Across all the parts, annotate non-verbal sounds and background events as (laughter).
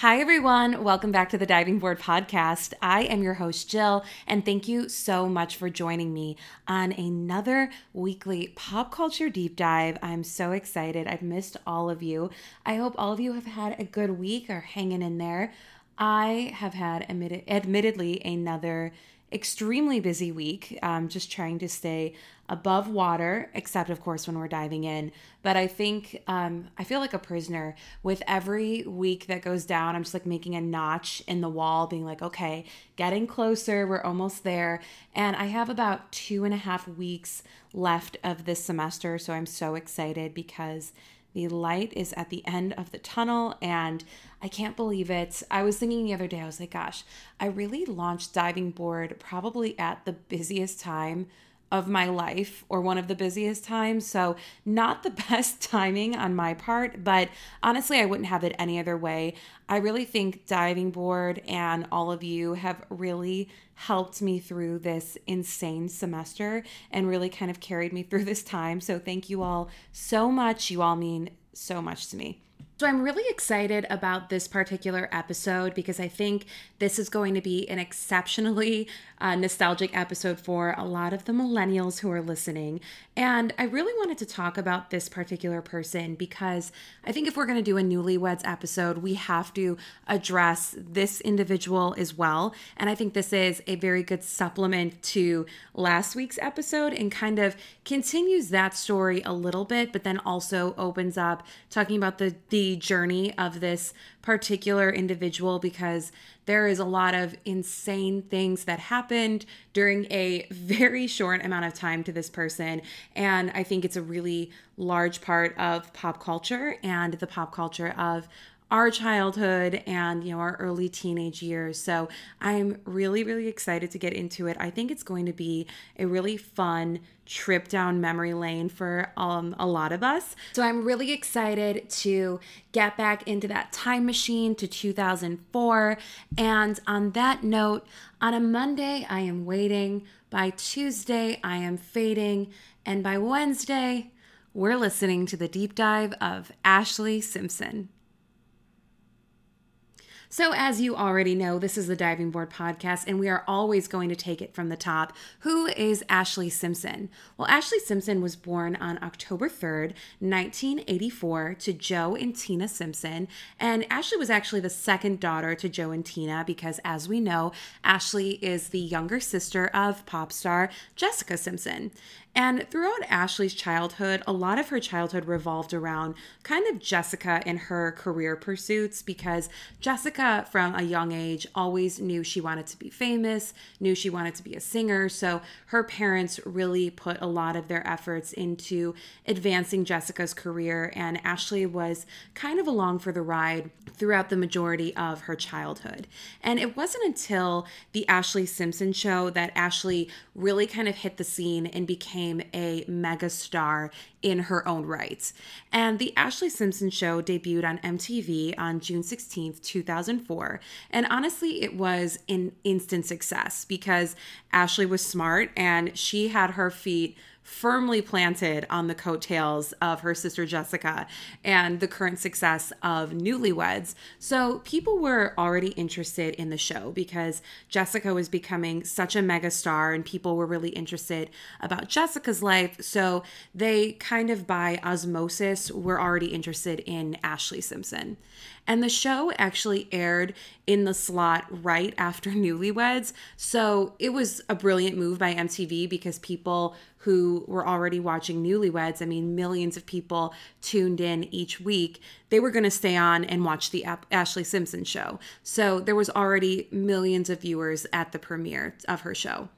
Hi, everyone. Welcome back to the Diving Board Podcast. I am your host, Jill, and thank you so much for joining me on another weekly pop culture deep dive. I'm so excited. I've missed all of you. I hope all of you have had a good week or hanging in there. I have had, admitted, admittedly, another extremely busy week, um, just trying to stay above water, except of course when we're diving in. But I think um, I feel like a prisoner with every week that goes down. I'm just like making a notch in the wall, being like, okay, getting closer. We're almost there. And I have about two and a half weeks left of this semester. So I'm so excited because the light is at the end of the tunnel and I can't believe it. I was thinking the other day, I was like, gosh, I really launched diving board probably at the busiest time of my life or one of the busiest times. So, not the (laughs) best timing on my part, but honestly, I wouldn't have it any other way. I really think Diving Board and all of you have really helped me through this insane semester and really kind of carried me through this time. So, thank you all so much. You all mean so much to me. So, I'm really excited about this particular episode because I think this is going to be an exceptionally uh, nostalgic episode for a lot of the millennials who are listening. And I really wanted to talk about this particular person because I think if we're going to do a newlyweds episode, we have to address this individual as well. And I think this is a very good supplement to last week's episode and kind of continues that story a little bit, but then also opens up talking about the, the journey of this particular individual because there is a lot of insane things that happened during a very short amount of time to this person. And I think it's a really large part of pop culture and the pop culture of our childhood and you know our early teenage years. So i'm really really excited to get into it. I think it's going to be a really fun trip down memory lane for um, a lot of us. So i'm really excited to get back into that time machine to 2004 and on that note on a monday i am waiting. By tuesday i am fading. And by wednesday we're listening to the deep dive of Ashlee simpson so, as you already know, this is the Diving Board Podcast, and we are always going to take it from the top. Who is Ashlee Simpson? Well, Ashlee Simpson was born on October 3rd, 1984, to Joe and Tina Simpson. And Ashlee was actually the second daughter to Joe and Tina because, as we know, Ashlee is the younger sister of pop star Jessica Simpson. And throughout Ashlee's childhood, a lot of her childhood revolved around kind of Jessica and her career pursuits because Jessica, from a young age, always knew she wanted to be famous, knew she wanted to be a singer. So her parents really put a lot of their efforts into advancing Jessica's career, and Ashlee was kind of along for the ride throughout the majority of her childhood. And it wasn't until the Ashlee Simpson show that Ashlee really kind of hit the scene and became a megastar in her own right. And the Ashlee Simpson show debuted on MTV on June 16th, 2004. And honestly, it was an instant success because Ashlee was smart and she had her feet firmly planted on the coattails of her sister Jessica and the current success of Newlyweds. So people were already interested in the show because Jessica was becoming such a mega star and people were really interested about Jessica's life. So they kind of by osmosis were already interested in Ashlee Simpson. And the show actually aired in the slot right after (laughs) Newlyweds. So it was a brilliant move by MTV because people who were already watching Newlyweds, I mean, millions of people tuned in each week, they were going to stay on and watch the Ashlee Simpson show. So there was already millions of viewers at the premiere of her show.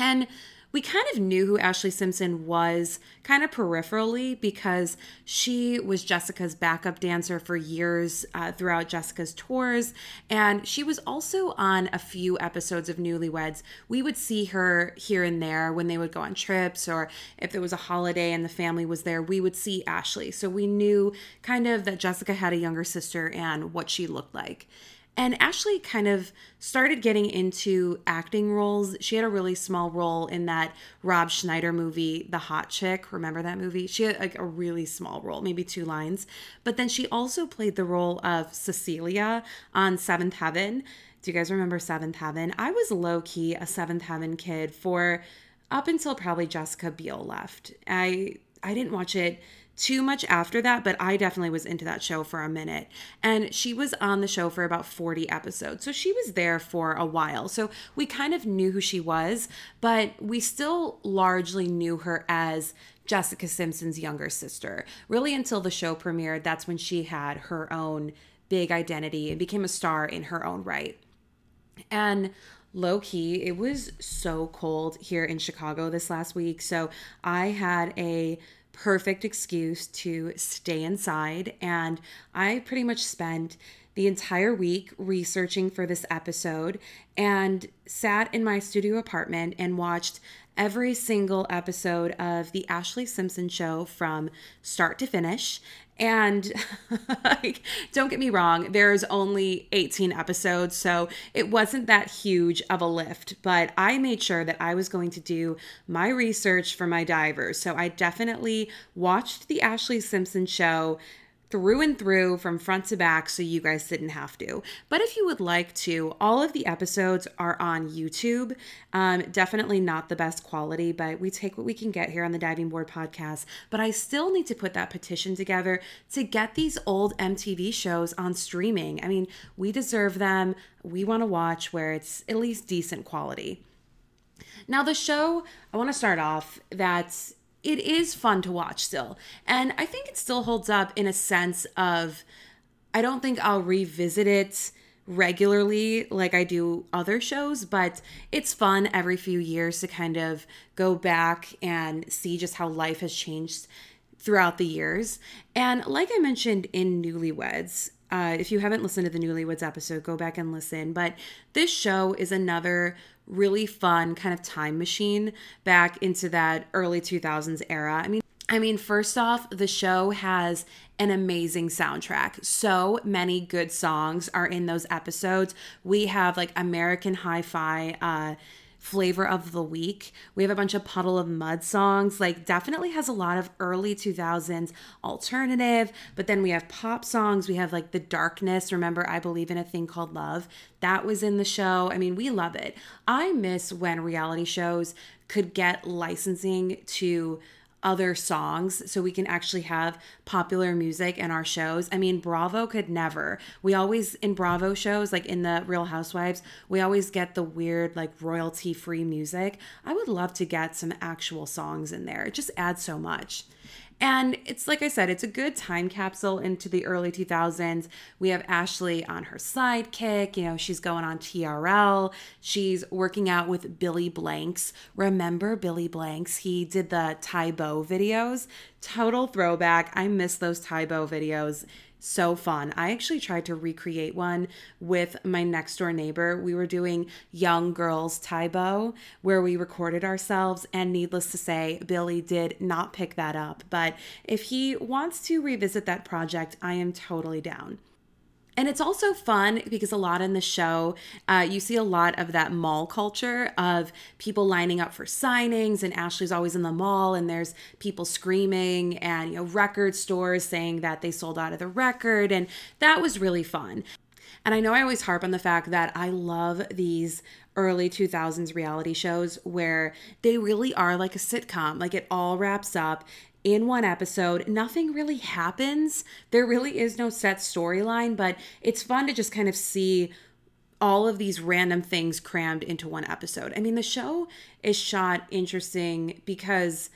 And we kind of knew who Ashlee Simpson was kind of peripherally because she was Jessica's backup dancer for years uh, throughout Jessica's tours. And she was also on a few episodes of Newlyweds. We would see her here and there when they would go on trips or if there was a holiday and the family was there, we would see Ashlee. So we knew kind of that Jessica had a younger sister and what she looked like. And Ashlee kind of started getting into acting roles. She had a really small role in that Rob Schneider movie, The Hot Chick. Remember that movie? She had like a really small role, maybe two lines. But then she also played the role of Cecilia on Seventh Heaven. Do you guys remember Seventh Heaven? I was low key a Seventh Heaven kid for up until probably Jessica Biel left. I I didn't watch it too much after that, but I definitely was into that show for a minute. And she was on the show for about 40 episodes. So she was there for a while. So we kind of knew who she was, but we still largely knew her as Jessica Simpson's younger sister. Really until the show premiered, that's when she had her own big identity and became a star in her own right. And low key, it was so cold here in Chicago this last week. So I had a perfect excuse to stay inside. And I pretty much spent the entire week researching for this episode and sat in my studio apartment and watched every single episode of The Ashlee Simpson Show from start to finish. And (laughs) like, don't get me wrong, there's only 18 episodes, so it wasn't that huge of a lift, but I made sure that I was going to do my research for my divers. So I definitely watched The Ashlee Simpson Show through and through from front to back so you guys didn't have to. But if you would like to, all of the episodes are on YouTube. Um, definitely not the best quality, but we take what we can get here on the Diving Board podcast. But I still need to put that petition together to get these old MTV shows on streaming. I mean, we deserve them. We want to watch where it's at least decent quality. Now, the show, I want to start off that it is fun to watch still. And I think it still holds up in a sense of I don't think I'll revisit it regularly like I do other shows, but it's fun every few years to kind of go back and see just how life has changed throughout the years. And like I mentioned in Newlyweds, uh, if you haven't listened to the Newlyweds episode, go back and listen. But this show is another really fun kind of time machine back into that early 2000s era. I mean, I mean, first off, the show has an amazing soundtrack. So many good songs are in those episodes. We have like American Hi Fi, uh, flavor of the week. We have a bunch of Puddle of Mudd songs. Like, definitely has a lot of early 2000s alternative, but then we have pop songs. We have like The Darkness. Remember, I Believe in a Thing Called Love. That was in the show. I mean, we love it. I miss when reality shows could get licensing to other songs so we can actually have popular music in our shows. I mean, Bravo could never. We always, in Bravo shows, like in the Real Housewives, we always get the weird, like royalty free music. I would love to get some actual songs in there. It just adds so much. And it's like I said, it's a good time capsule into the early 2000s. We have Ashlee on her sidekick. You know, she's going on TRL. She's working out with Billy Blanks. Remember Billy Blanks? He did the Tae Bo videos. Total throwback. I miss those Tae Bo videos so fun. I actually tried to recreate one with my next door neighbor. We were doing Young Girls Tae Bo, where we recorded ourselves, and needless to say, Billy did not pick that up. But if he wants to revisit that project, I am totally down. And it's also fun because a lot in the show, uh, you see a lot of that mall culture of people lining up for signings, and Ashlee's always in the mall, and there's people screaming, and you know, record stores saying that they sold out of the record, and that was really fun. And I know I always harp on the fact that I love these early 2000s reality shows where they really are like a sitcom. Like it all wraps up in one episode. Nothing really happens. There really is no set storyline, but it's fun to just kind of see all of these random things crammed into one episode. I mean, the show is shot interesting because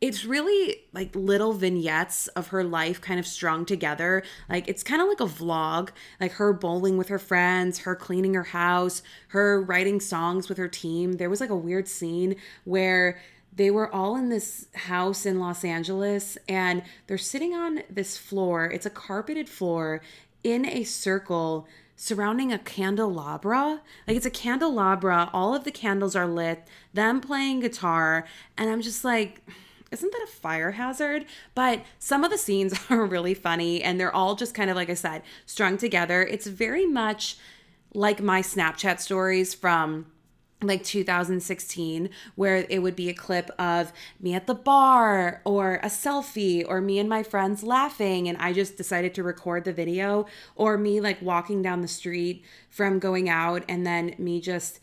it's really like little vignettes of her life kind of strung together. Like it's kind of like a vlog, like her bowling with her friends, her cleaning her house, her writing songs with her team. There was like a weird scene where they were all in this house in Los Angeles and they're sitting on this floor. It's a carpeted floor in a circle surrounding a candelabra. Like it's a candelabra, all of the candles are lit, them playing guitar, and I'm just like isn't that a fire hazard? But some of the scenes (laughs) are really funny and they're all just kind of like I said, strung together. It's very much like my Snapchat stories from like 2016 where it would be a clip of me at the bar or a selfie or me and my friends laughing and I just decided to record the video or me like walking down the street from going out and then me just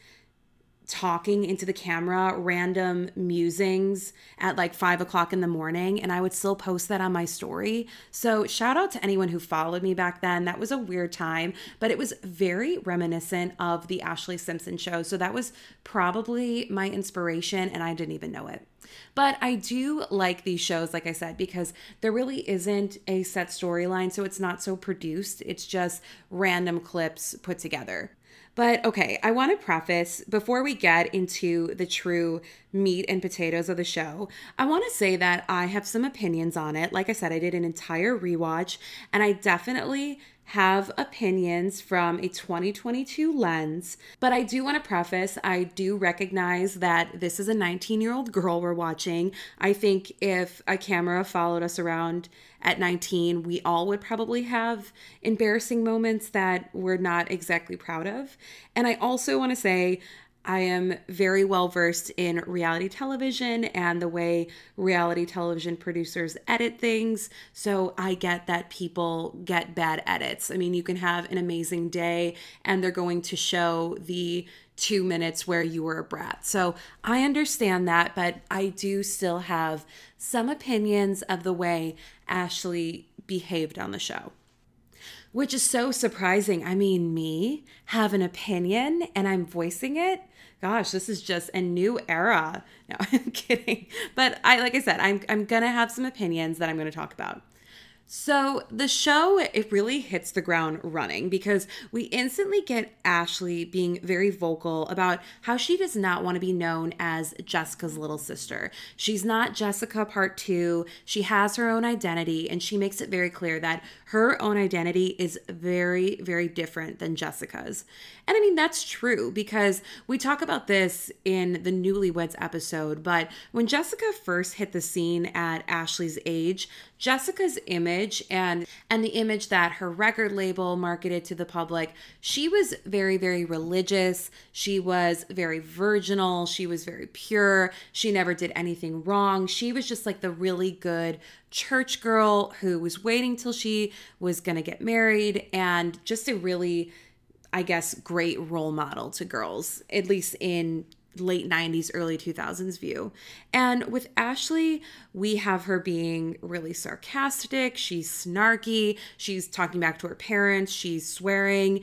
talking into the camera random musings at like five o'clock in the morning and i would still post that on my story so shout out to anyone who followed me back then that was a weird time but it was very reminiscent of the Ashlee simpson show so that was probably my inspiration and i didn't even know it but I do like these shows, like I said, because there really isn't a set storyline. So it's not so produced, it's just random clips put together. But okay, I want to preface before we get into the true meat and potatoes of the show, I want to say that I have some opinions on it. Like I said, I did an entire rewatch, and I definitely have opinions from a 2022 lens, but I do want to preface I do recognize that this is a 19 year old girl we're watching. I think if a camera followed us around at 19, we all would probably have embarrassing moments that we're not exactly proud of. And I also want to say, I am very well versed in reality television and the way reality television producers edit things. So I get that people get bad edits. I mean, you can have an amazing day and they're going to show the two minutes where you were a brat. So I understand that, but I do still have some opinions of the way Ashlee behaved on the show which is so surprising. I mean, me have an opinion and I'm voicing it gosh, this is just a new era. (laughs) No, I'm kidding. But I like I said, I'm I'm gonna have some opinions that I'm gonna talk about. So the show it really hits the ground running because we instantly get Ashlee being very vocal about how she does not want to be known as Jessica's little sister. She's not Jessica part 2. She has her own identity and she makes it very clear that her own identity is very very different than Jessica's. And I mean that's true because we talk about this in the Newlyweds episode, but when Jessica first hit the scene at Ashlee's age, Jessica's image and and the image that her record label marketed to the public, she was very very religious. She was very virginal, she was very pure. She never did anything wrong. She was just like the really good church girl who was waiting till she was going to get married and just a really I guess great role model to girls, at least in late 90s, early 2000s view. And with Ashlee, we have her being really sarcastic. She's snarky. She's talking back to her parents. She's swearing.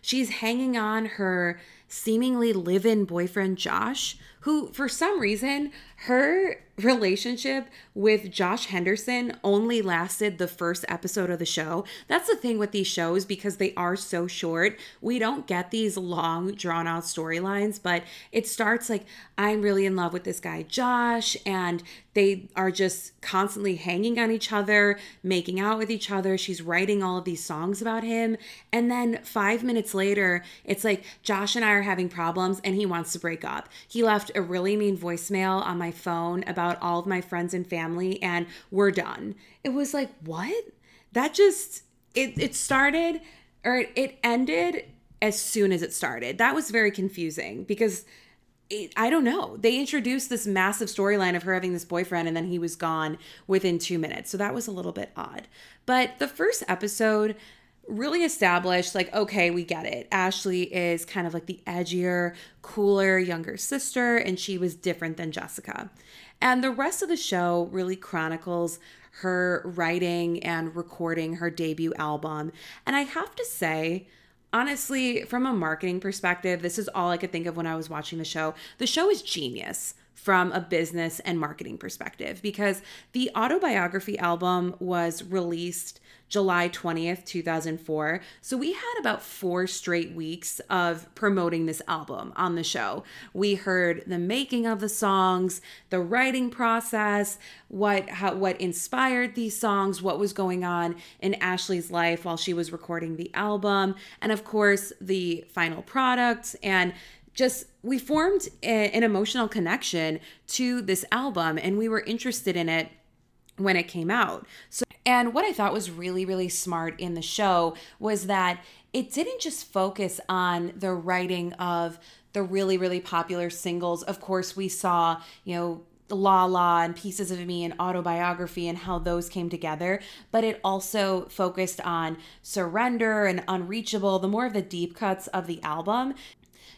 She's hanging on her seemingly live in boyfriend, Josh, who, for some reason, her relationship with Josh Henderson only lasted the first episode of the show. That's the thing with these shows because they are so short. We don't get these long, drawn out storylines, but it starts like, I'm really in love with this guy, Josh, and they are just constantly hanging on each other, making out with each other. She's writing all of these songs about him. And then five minutes later, it's like, Josh and I are having problems and he wants to break up. He left a really mean voicemail on my phone about all of my friends and family, and we're done. It was like, what? That just, it, it started or it ended as soon as it started. That was very confusing because it, I don't know. They introduced this massive storyline of her having this boyfriend and then he was gone within two minutes. So that was a little bit odd. But the first episode, really established like okay we get it ashlee is kind of like the edgier cooler younger sister and she was different than jessica and the rest of the show really chronicles her writing and recording her debut album. And i have to say honestly from a marketing perspective this is all i could think of when i was watching the show. The show is genius from a business and marketing perspective because the autobiography album was released July 20th, 2004. So we had about four straight weeks of promoting this album on the show. We heard the making of the songs, the writing process, what how what inspired these songs, what was going on in Ashlee's life while she was recording the album, and of course the final product and just we formed a, an emotional connection to this album and we were interested in it when it came out. So and what I thought was really really smart in the show was that it didn't just focus on the writing of the really really popular singles. Of course, we saw, you know, La La and Pieces of Me and Autobiography and how those came together, but it also focused on Surrender and Unreachable, the more of the deep cuts of the album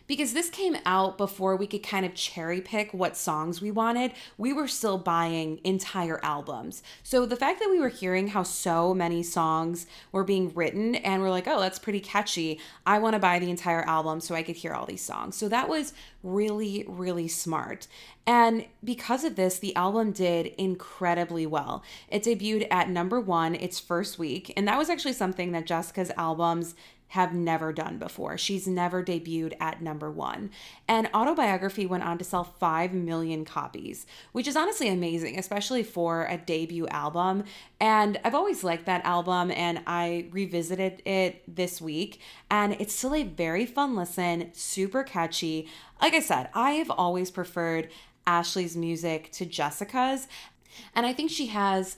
because this came out before we could kind of cherry pick what songs we wanted. We were still buying entire albums. So the fact that we were hearing how so many songs were being written and we're like, oh, that's pretty catchy. I want to buy the entire album so I could hear all these songs. So that was really, really smart. And because of this, the album did incredibly well. It debuted at number one its first week, and that was actually something that Jessica's albums have never done before. She's never debuted at number one. And Autobiography went on to sell 5 million copies, which is honestly amazing, especially for a debut album. And I've always liked that album, and I revisited it this week, and it's still a very fun listen, super catchy. Like I said, I have always preferred Ashlee's music to Jessica's, and I think she has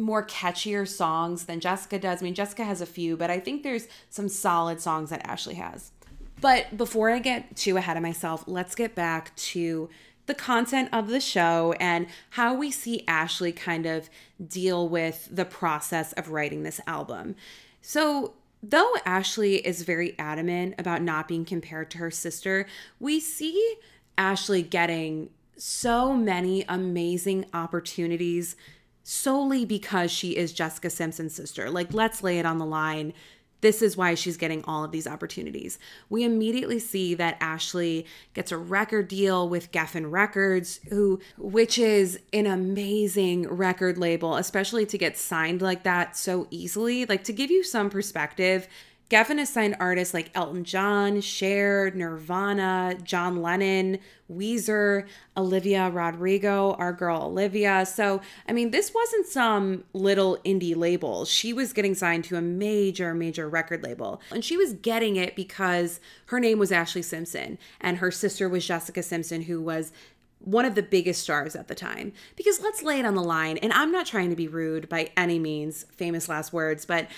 more catchier songs than Jessica does. I mean, Jessica has a few, but I think there's some solid songs that Ashlee has. But before I get too ahead of myself, let's get back to the content of the show and how we see Ashlee kind of deal with the process of writing this album. So, though Ashlee is very adamant about not being compared to her sister, we see Ashlee getting so many amazing opportunities solely because she is Jessica Simpson's sister. Like, let's lay it on the line. This is why she's getting all of these opportunities. We immediately see that Ashlee gets a record deal with Geffen Records, who which is an amazing record label, especially to get signed like that so easily. Like to give you some perspective, Geffen has signed artists like Elton John, Cher, Nirvana, John Lennon, Weezer, Olivia Rodrigo, our girl Olivia. So, I mean, this wasn't some little indie label. She was getting signed to a major, major record label. And she was getting it because her name was Ashlee Simpson and her sister was Jessica Simpson, who was one of the biggest stars at the time. Because let's lay it on the line, and I'm not trying to be rude by any means, famous last words, but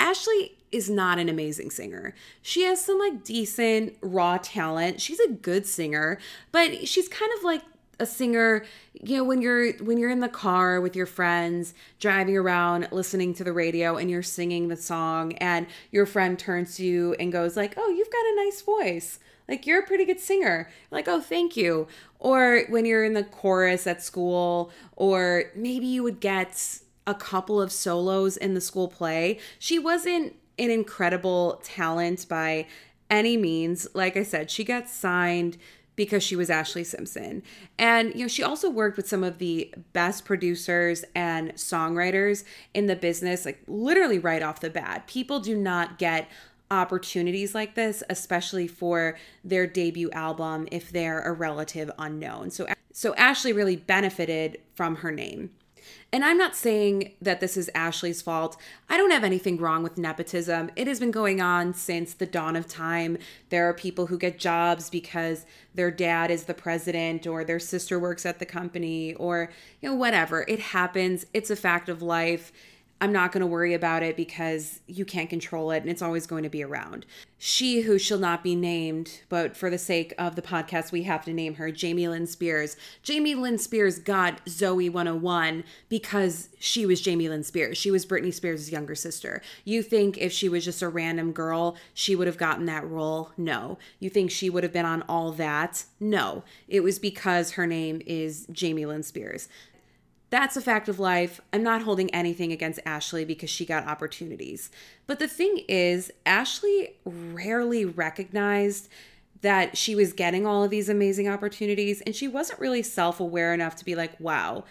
Ashlee is not an amazing singer. She has some like decent raw talent. She's a good singer, but she's kind of like a singer, you know, when you're when you're in the car with your friends, driving around, listening to the radio and you're singing the song and your friend turns to you and goes like, "Oh, you've got a nice voice." Like you're a pretty good singer. Like, "Oh, thank you." Or when you're in the chorus at school or maybe you would get a couple of solos in the school play. She wasn't an incredible talent by any means. Like I said, she got signed because she was Ashlee Simpson. And you know, she also worked with some of the best producers and songwriters in the business like literally right off the bat. People do not get opportunities like this, especially for their debut album if they're a relative unknown. So so Ashlee really benefited from her name. And I'm not saying that this is Ashlee's fault. I don't have anything wrong with nepotism. It has been going on since the dawn of time. There are people who get jobs because their dad is the president or their sister works at the company or, you know, whatever. It happens. It's a fact of life. I'm not going to worry about it because you can't control it and it's always going to be around. She who shall not be named, but for the sake of the podcast, we have to name her Jamie Lynn Spears. Jamie Lynn Spears got Zoey 101 because she was Jamie Lynn Spears. She was Britney Spears' younger sister. You think if she was just a random girl, she would have gotten that role? No. You think she would have been on all that? No. It was because her name is Jamie Lynn Spears. That's a fact of life. I'm not holding anything against Ashlee because she got opportunities. But the thing is, Ashlee rarely recognized that she was getting all of these amazing opportunities and she wasn't really self aware enough to be like, wow,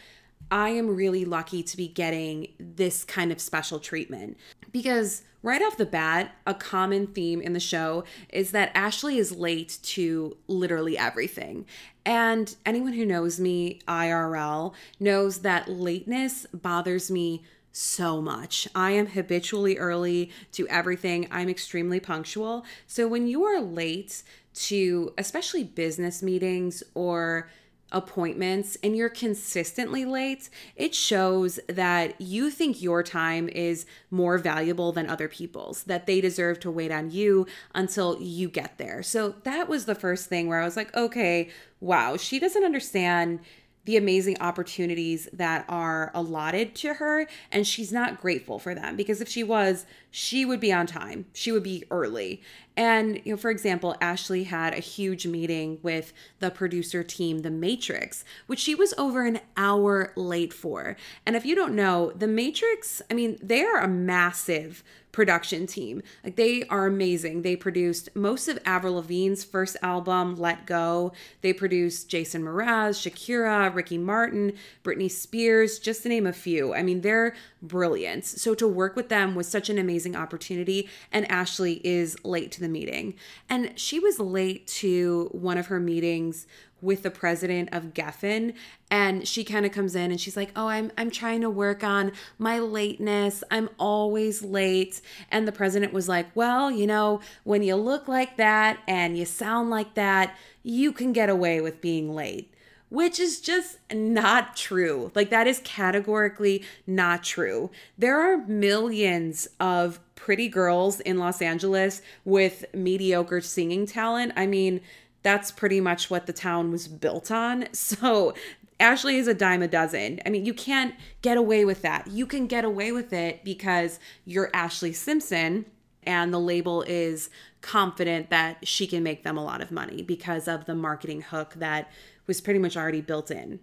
I am really lucky to be getting this kind of special treatment. Because right off the bat, a common theme in the show is that Ashlee is late to literally everything. And anyone who knows me IRL knows that lateness bothers me so much. I am habitually early to everything. I'm extremely punctual. So when you are late to especially business meetings or appointments and you're consistently late, it shows that you think your time is more valuable than other people's, that they deserve to wait on you until you get there. So that was the first thing where I was like, okay, wow, she doesn't understand the amazing opportunities that are allotted to her and she's not grateful for them because if she was she would be on time she would be early and you know for example ashlee had a huge meeting with the producer team the matrix which she was over an hour late for and if you don't know the matrix i mean they are a massive production team. Like they are amazing. They produced most of Avril Lavigne's first album, Let Go. They produced Jason Mraz, Shakira, Ricky Martin, Britney Spears, just to name a few. I mean, they're brilliant. So to work with them was such an amazing opportunity. And Ashlee is late to the meeting. And she was late to one of her meetings with the president of Geffen and she kind of comes in and she's like, "Oh, I'm I'm trying to work on my lateness. I'm always late." And the president was like, "Well, you know, when you look like that and you sound like that, you can get away with being late." Which is just not true. Like, that is categorically not true. There are millions of pretty girls in Los Angeles with mediocre singing talent. I mean, that's pretty much what the town was built on. (laughs) So Ashlee is a dime a dozen. I mean, you can't get away with that. You can get away with it because you're Ashlee Simpson and the label is confident that she can make them a lot of money because of the marketing hook that was pretty much already built in.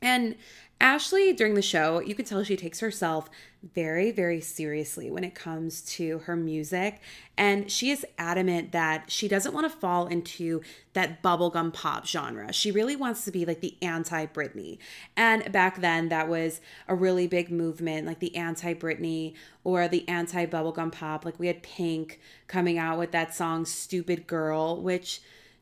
And Ashlee, during the show, you could tell she takes herself very, very seriously when it comes to her music. And she is adamant that she doesn't want to fall into that bubblegum pop genre. She really wants to be like the anti Britney. And back then, that was a really big movement, like the anti Britney or the anti bubblegum pop. Like we had Pink coming out with that song Stupid Girl, which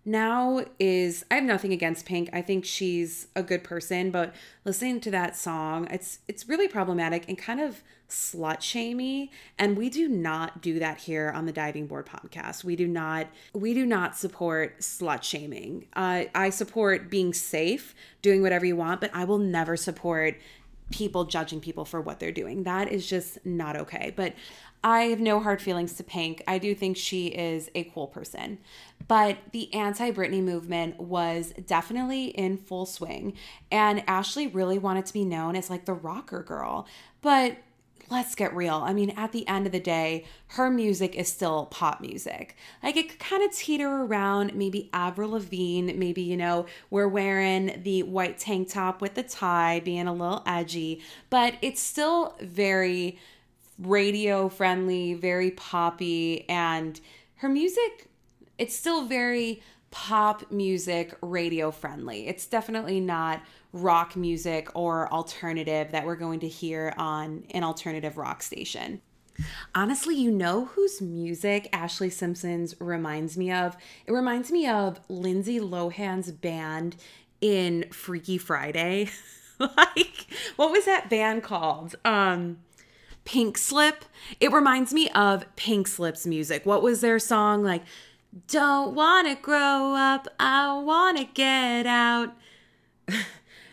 now is I have nothing against Pink. I think she's a good person, but listening to that song, it's it's really problematic and kind of slut shamey and we do not do that here on the diving board podcast we do not we do not support slut shaming uh, i support being safe doing whatever you want but i will never support people judging people for what they're doing that is just not okay but I have no hard feelings to Pink. I do think she is a cool person. But the anti Britney movement was definitely in full swing. And Ashlee really wanted to be known as like the rocker girl. But let's get real. I mean, at the end of the day, her music is still pop music. Like it could kind of teeter around maybe Avril Lavigne, maybe, you know, we're wearing the white tank top with the tie, being a little edgy, but it's still very radio friendly, very poppy, and her music, it's still very pop music, radio friendly. It's definitely not rock music or alternative that we're going to hear on an alternative rock station. Honestly, you know whose music Ashlee Simpson's reminds me of? It reminds me of Lindsay Lohan's band in Freaky Friday. (laughs) like, what was that band called? Um, Pink Slip. It reminds me of Pink Slip's music. What was their song like? Don't wanna grow up, I wanna get out. (laughs)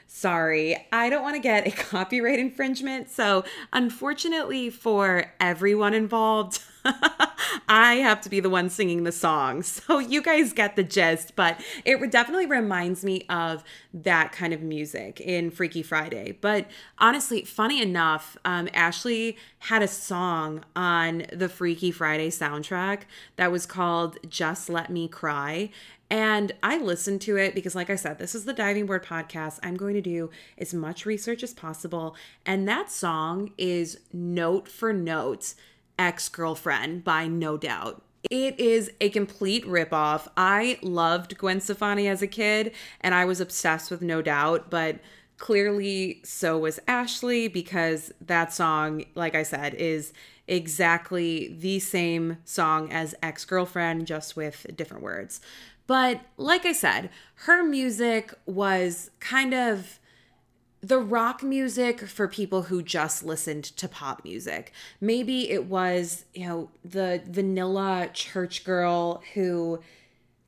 Sorry, I don't want to get a (laughs) copyright infringement. So, unfortunately, for everyone involved, (laughs) (laughs) I have to be the one singing the song. (laughs) So, you guys get the gist, but it definitely reminds me of that kind of music in Freaky Friday. But honestly, funny enough, um, Ashlee had a song on the Freaky Friday soundtrack that was called Just Let Me Cry. And I listened to it because, like I said, this is the Diving Board podcast. I'm going to do as much research as possible. And that song is note for note Ex Girlfriend by No Doubt. It is a complete ripoff. I loved Gwen Stefani as a kid and I was obsessed with No Doubt, but clearly so was Ashlee because that song, like I said, is exactly the same song as Ex Girlfriend, just with different words. But like I said, her music was kind of the rock music for people who just listened to pop music. Maybe it was, you know, the vanilla church girl who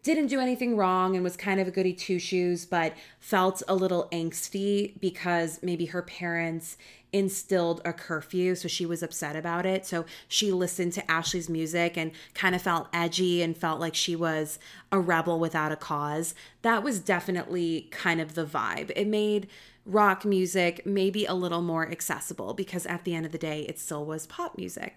didn't do anything wrong and was kind of a goody two shoes, but felt a little angsty because maybe her parents instilled a curfew. So she was upset about it. So she listened to Ashlee's music and kind of felt edgy and felt like she was a rebel without a cause. That was definitely kind of the vibe. It made rock music maybe a little more accessible because at the end of the day, it still was pop music.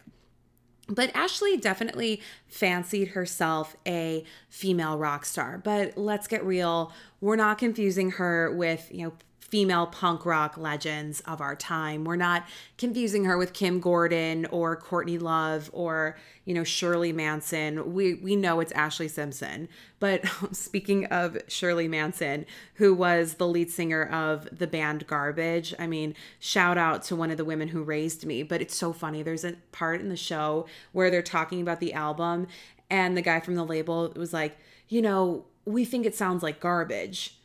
But Ashlee definitely fancied herself a female rock star. But let's get real, we're not confusing her with, you know, female punk rock legends of our time. We're not confusing her with Kim Gordon or Courtney Love or, you know, Shirley Manson. We we know it's Ashlee Simpson. But (laughs) speaking of Shirley Manson, who was the lead singer of the band Garbage, I mean, shout out to one of the women who raised me, but it's so funny. There's a part in the show where they're talking about the album and the guy from the label was like, "You know, we think it sounds like garbage."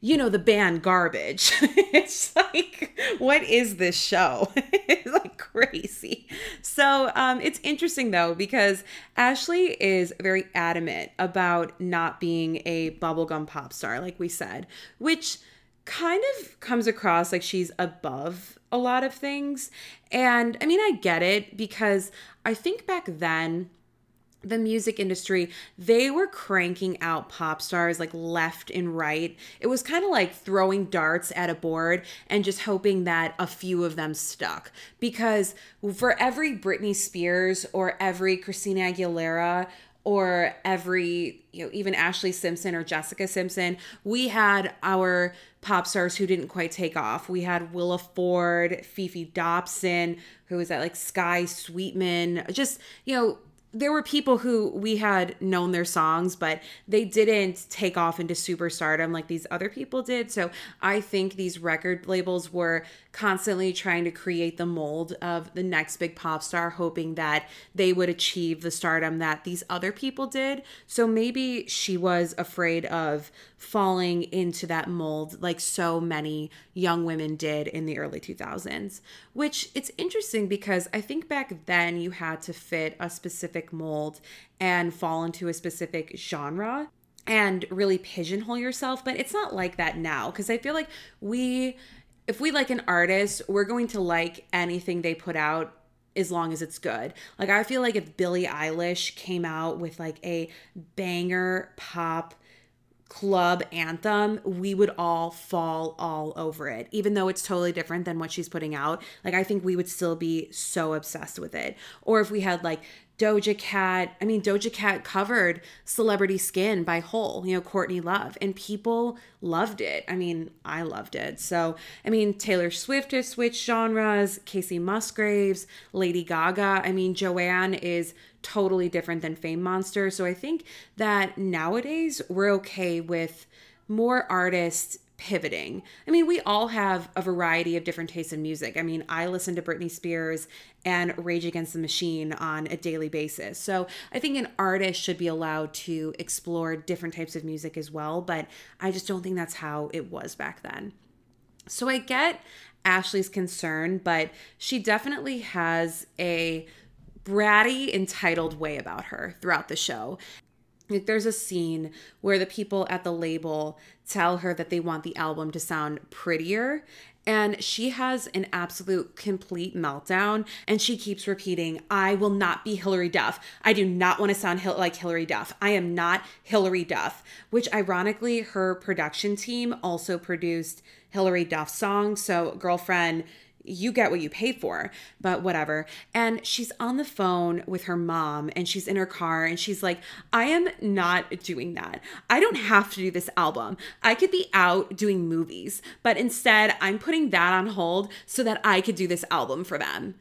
You know the band garbage. (laughs) It's like what is this show? (laughs) It's like crazy. So um it's interesting though because ashlee is very adamant about not being a bubblegum pop star like we said which kind of comes across like she's above a lot of things. And i mean i get it because i think back then the music industry, they were cranking out pop stars like left and right. It was kind of like throwing darts at a board and just hoping that a few of them stuck. Because for every Britney Spears or every Christina Aguilera or every, you know, even Ashlee Simpson or Jessica Simpson, we had our pop stars who didn't quite take off. We had Willa Ford, Fefe Dobson, who was at like Skye Sweetnam, just, you know, there were people who we had known their songs, but they didn't take off into superstardom like these other people did. So I think these record labels were constantly trying to create the mold of the next big pop star, hoping that they would achieve the stardom that these other people did. So maybe she was afraid of falling into that mold like so many young women did in the early 2000s, which it's interesting because I think back then you had to fit a specific mold and fall into a specific genre and really pigeonhole yourself, but it's not like that now because I feel like we if we like an artist, we're going to like anything they put out as long as it's good. Like I feel like if Billie Eilish came out with like a banger pop club anthem, we would all fall all over it. Even though it's totally different than what she's putting out, like I think we would still be so obsessed with it. Or if we had like Doja Cat, I mean, Doja Cat covered Celebrity Skin by Hole, you know, Courtney Love, and people loved it. I mean, I loved it. So, I mean, Taylor Swift has switched genres, Kacey Musgraves, Lady Gaga. I mean, Joanne is totally different than Fame Monster. So I think that nowadays we're okay with more artists pivoting. I mean, we all have a variety of different tastes in music. I mean, I listen to Britney Spears and Rage Against the Machine on a daily basis. So I think an artist should be allowed to explore different types of music as well, but I just don't think that's how it was back then. So I get Ashlee's concern, but she definitely has a bratty, entitled way about her throughout the show. Like there's a scene where the people at the label tell her that they want the album to sound prettier and she has an absolute complete meltdown and she keeps repeating i will not be hilary duff. I do not want to sound like hilary duff. I am not hilary duff. Which ironically her production team also produced hilary duff songs so girlfriend you get what you pay for, but whatever. And she's on the phone with her mom and she's in her car and she's like, I am not doing that. I don't have to do this album. I could be out doing movies, but instead I'm putting that on hold so that I could do this album for them.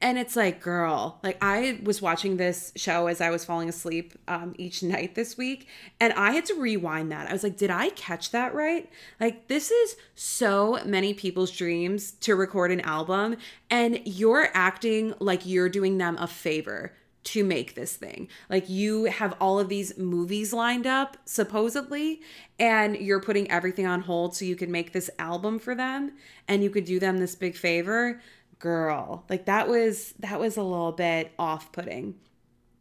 And it's like, girl, like I was watching this show as I was falling asleep um, each night this week, and I had to rewind that. I was like, did I catch that right? Like, this is so many people's dreams to record an album, and you're acting like you're doing them a favor to make this thing. Like, you have all of these movies lined up, supposedly, and you're putting everything on hold so you can make this album for them, and you could do them this big favor girl like that was that was a little bit off-putting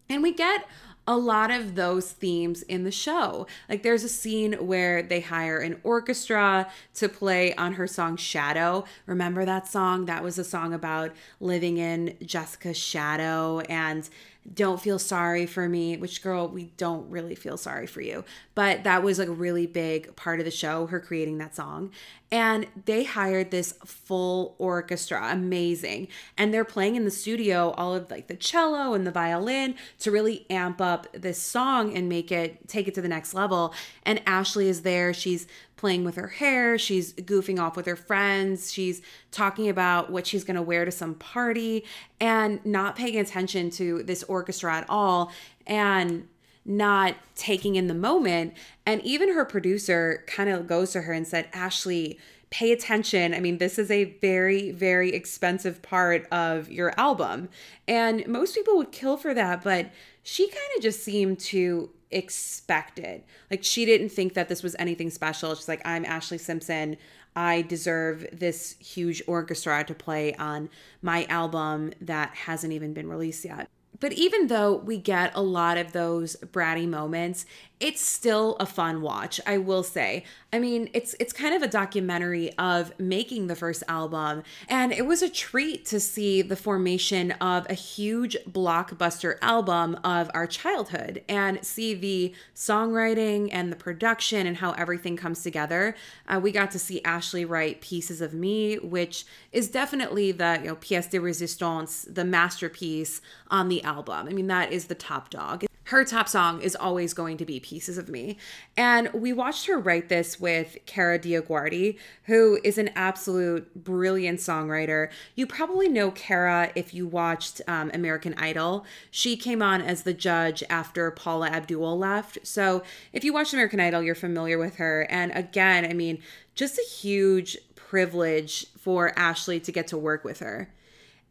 and we get a lot of those themes in the show. Like there's a scene where they hire an orchestra to play on her song Shadow. Remember that song? That was a song about living in Jessica's shadow and don't feel sorry for me, which girl, we don't really feel sorry for you. But that was like a really big part of the show, her creating that song. And they hired this full orchestra, amazing. And they're playing in the studio all of like the cello and the violin to really amp up this song and make it take it to the next level. And Ashley is there. She's playing with her hair. She's goofing off with her friends. She's talking about what she's going to wear to some party and not paying attention to this orchestra at all and not taking in the moment. And even her producer kind of goes to her and said, Ashlee, pay attention. I mean, this is a very, very expensive part of your album. And most people would kill for that, but she kind of just seemed to expected. Like she didn't think that this was anything special. She's like, I'm Ashlee Simpson. I deserve this huge orchestra to play on my album that hasn't even been released yet. But even though we get a lot of those bratty moments, it's still a fun watch, I will say. I mean, it's it's kind of a documentary of making the first album, and it was a treat to see the formation of a huge blockbuster album of our childhood and see the songwriting and the production and how everything comes together. Uh, we got to see Ashlee write Pieces of Me, which is definitely the, you know, pièce de résistance, the masterpiece on the album. I mean, that is the top dog her top song is always going to be Pieces of Me. And we watched her write this with Kara DioGuardi, who is an absolute brilliant songwriter. You probably know Kara if you watched um, American Idol. She came on as the judge after Paula Abdul left. So if you watched American Idol, you're familiar with her. And again, I mean, just a huge privilege for Ashlee to get to work with her.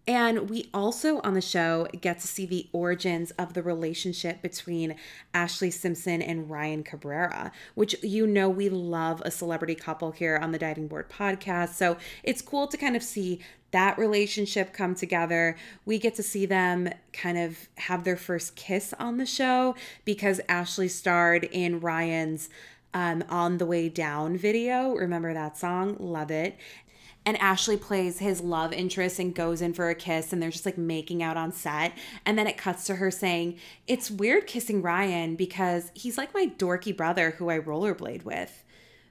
And we also on the show get to see the origins of the relationship between Ashlee Simpson and Ryan Cabrera, which you know we love a celebrity couple here on the Diving Board podcast. So it's cool to kind of see that relationship come together. We get to see them kind of have their first kiss on the show because Ashlee starred in Ryan's um, On the Way Down video. Remember that song? Love it and Ashlee plays his love interest and goes in for a kiss and they're just like making out on set. And then it cuts to her saying it's weird kissing Ryan because he's like my dorky brother who I rollerblade with.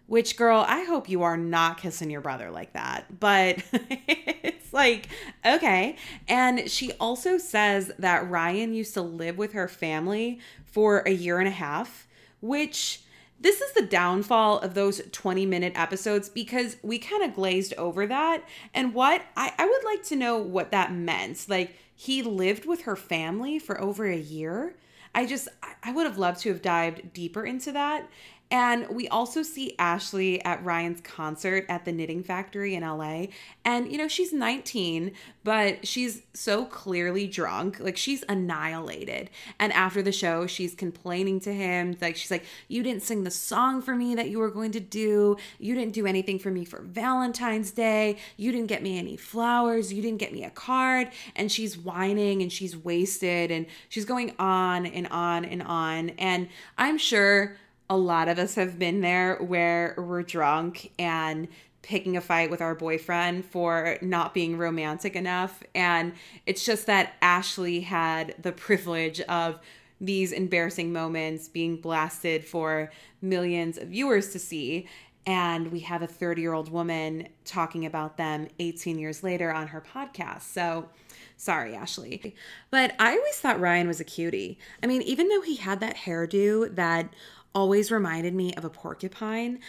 Which girl I hope you are not kissing your brother like that but (laughs) it's like okay. And she also says that Ryan used to live with her family for a year and a half which this is the downfall of those 20 minute episodes because we kind of glazed over that. And what I, I would like to know what that meant. Like, he lived with her family for over a year. I just, I would have loved to have dived deeper into that. And we also see Ashlee at Ryan's concert at the Knitting Factory in LA. And, you know, she's 19, but she's so clearly drunk. Like, she's annihilated. And after the show, she's complaining to him. Like, she's like, You didn't sing the song for me that you were going to do. You didn't do anything for me for Valentine's Day. You didn't get me any flowers. You didn't get me a card. And she's whining and she's wasted and she's going on and on and on. And I'm sure a lot of us have been there where we're drunk and picking a fight with our boyfriend for not being romantic enough. And it's just that Ashlee had the privilege of these embarrassing moments being blasted for millions of viewers to see. And we have a 30 year old woman talking about them 18 years later on her podcast. So, sorry, Ashlee. But I always thought Ryan was a cutie. I mean, even though he had that hairdo that always reminded me of a porcupine.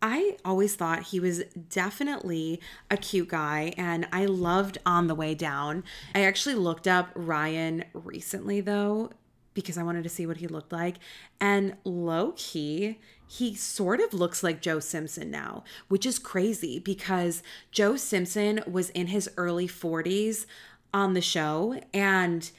I always thought he was definitely a cute guy and I loved On the Way Down. I actually looked up Ryan recently though because I wanted to see what he looked like. And low key, he sort of looks like Joe Simpson now, which is crazy because Joe Simpson was in his early 40s on the show and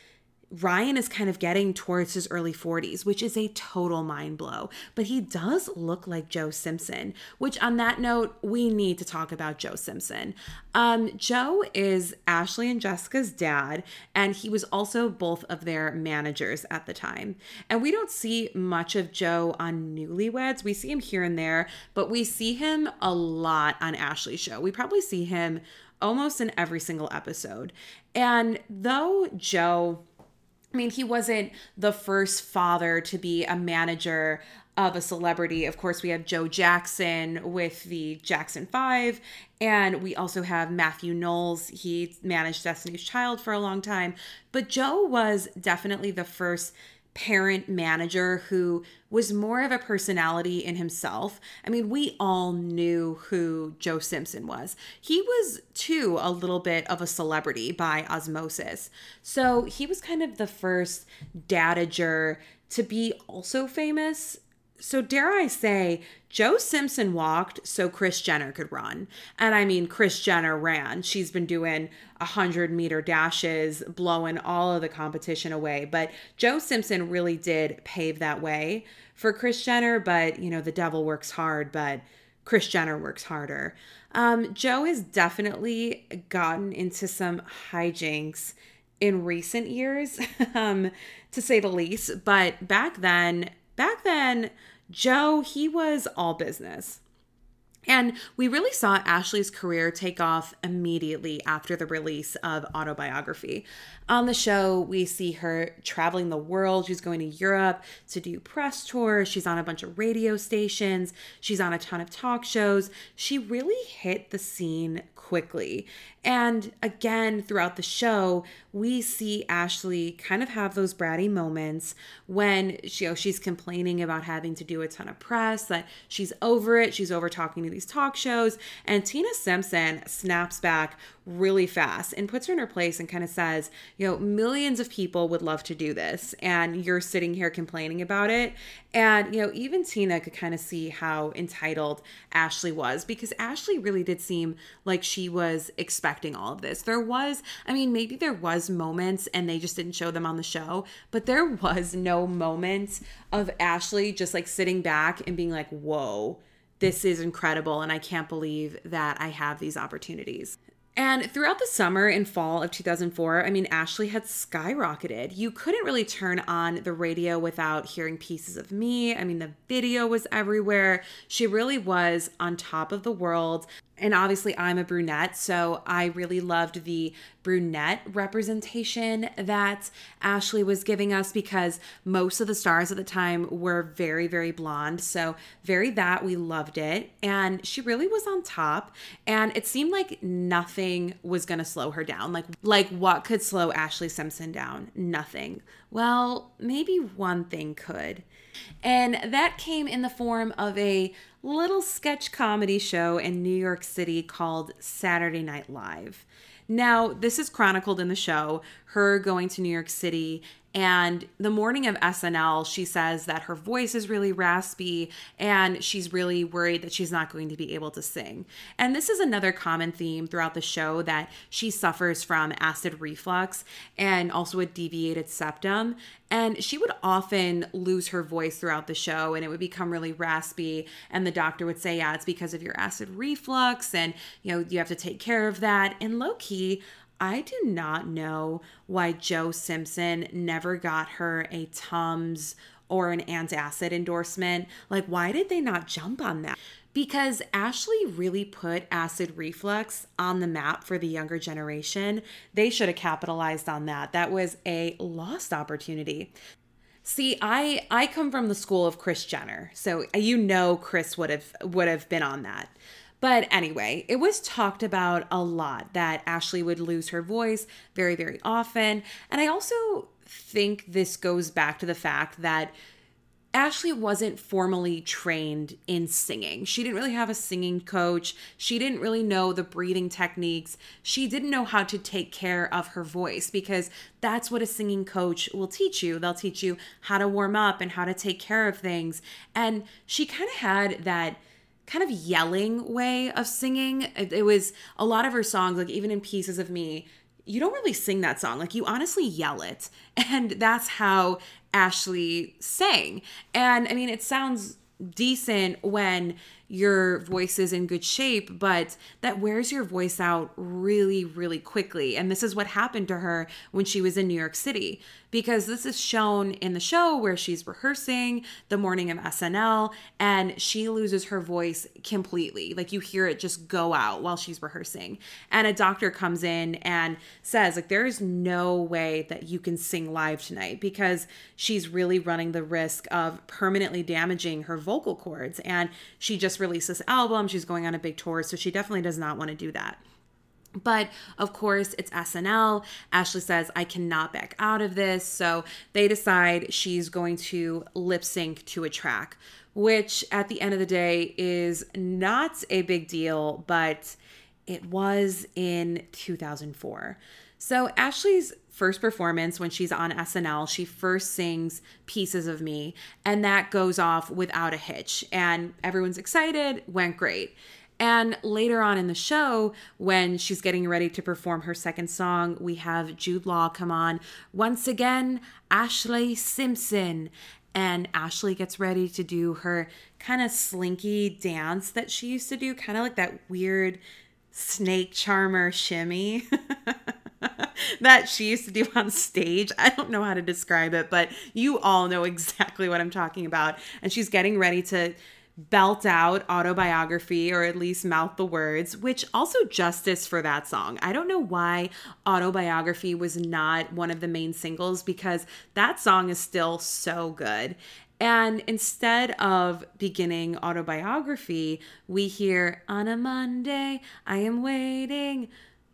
Ryan is kind of getting towards his early 40s, which is a total mind blow. But he does look like Joe Simpson, which on that note, we need to talk about Joe Simpson. Um, Joe is Ashlee and Jessica's dad, and he was also both of their managers at the time. And we don't see much of Joe on Newlyweds. We see him here and there, but we see him a lot on Ashlee's show. We probably see him almost in every single episode. And though Joe I mean, he wasn't the first father to be a manager of a celebrity. Of course, we have Joe Jackson with the Jackson Five, and we also have Matthew Knowles. He managed Destiny's Child for a long time, but Joe was definitely the first parent manager who was more of a personality in himself. I mean, we all knew who Joe Simpson was. He was, too, a little bit of a celebrity by osmosis. So he was kind of the first dadager to be also famous so dare I say, Joe Simpson walked so Kris Jenner could run. And I mean, Kris Jenner ran. She's been doing 100 meter dashes, blowing all of the competition away. But Joe Simpson really did pave that way for Kris Jenner. But, you know, the devil works hard, but Kris Jenner works harder. Um, Joe has definitely gotten into some hijinks in recent years, (laughs) um, to say the least. But back then, back then, Joe, he was all business. And we really saw Ashlee's career take off immediately after the release of Autobiography. On the show, we see her traveling the world. She's going to Europe to do press tours. She's on a bunch of radio stations. She's on a ton of talk shows. She really hit the scene quickly. And again, throughout the show, we see Ashlee kind of have those bratty moments when she, you know, she's complaining about having to do a ton of press, that she's over it. She's over talking to these talk shows. And Tina Simpson snaps back really fast and puts her in her place and kind of says, you know, millions of people would love to do this. And you're sitting here complaining about it. And, you know, even Tina could kind of see how entitled Ashlee was because Ashlee really did seem like she was expecting all of this. There was, I mean, maybe there was moments and they just didn't show them on the show, but there was no moment of Ashlee just like sitting back and being like, whoa this is incredible and I can't believe that I have these opportunities. And throughout the summer and fall of 2004, I mean, Ashlee had skyrocketed. You couldn't really turn on the radio without hearing pieces of me. I mean, the video was everywhere. She really was on top of the world and obviously I'm a brunette, so I really loved the brunette representation that Ashlee was giving us because most of the stars at the time were very, very blonde. So, very that we loved it. And she really was on top. And it seemed like nothing was to slow her down. Like, like what could slow Ashlee Simpson down? Nothing. Well, maybe one thing could. And that came in the form of a little sketch comedy show in New York City called Saturday Night Live. Now, this is chronicled in the show, her going to New York City and the morning of SNL, she says that her voice is really raspy and she's really worried that she's not going to be able to sing. And this is another common theme throughout the show that she suffers from acid reflux and also a deviated septum. And she would often lose her voice throughout the show and it would become really raspy. And the doctor would say, Yeah, it's because of your acid reflux and, you know, you have to take care of that. And low key, I do not know why Joe Simpson never got her a Tums or an antacid endorsement. Like, why did they not jump on that? Because Ashlee really put acid reflux on the map for the younger generation. They should have capitalized on that. That was a lost opportunity. See, I I come from the school of Kris Jenner. So you know Kris would have would have been on that. But anyway, it was talked about a lot that Ashlee would lose her voice very, very often. And I also think this goes back to the fact that Ashlee wasn't formally trained in singing. She didn't really have a singing coach. She didn't really know the breathing techniques. She didn't know how to take care of her voice because that's what a singing coach will teach you. They'll teach you how to warm up and how to take care of things. And she kind of had that kind of yelling way of singing. It, it was a lot of her songs, like even in Pieces of Me, you don't really sing that song. Like you honestly yell it. (laughs) And that's how Ashlee sang. And I mean, it sounds decent when your voice is in good shape, but that wears your voice out really, really quickly. And this is what happened to her when she was in New York City, because this is shown in the show where she's rehearsing the morning of SNL and she loses her voice completely. Like you hear it just go out while she's rehearsing. And a doctor comes in and says, like, there's no way that you can sing live tonight because she's really running the risk of permanently damaging her vocal cords. And she just released this album. She's going on a big tour, so she definitely does not want to do that. But of course, it's SNL. Ashlee says, I cannot back out of this. So they decide she's going to lip sync to a track, which at the end of the day is not a big deal, but it was in 2004. So Ashlee's first performance when she's on SNL, she first sings Pieces of Me, and that goes off without a hitch. And everyone's excited, went great. And later on in the show, when she's getting ready to perform her second song, we have Jude Law come on. Once again, Ashlee Simpson. And Ashlee gets ready to do her kind of slinky dance that she used to do, kind of like that weird snake charmer shimmy. (laughs) that she used to do on stage. I don't know how to describe it, but you all know (laughs) exactly what I'm talking about. And she's getting ready to belt out autobiography or at least mouth the words, which also justice for that song. I don't know why autobiography was not one of the main singles because that song is still so good. And instead of beginning autobiography, we hear on a Monday, I am waiting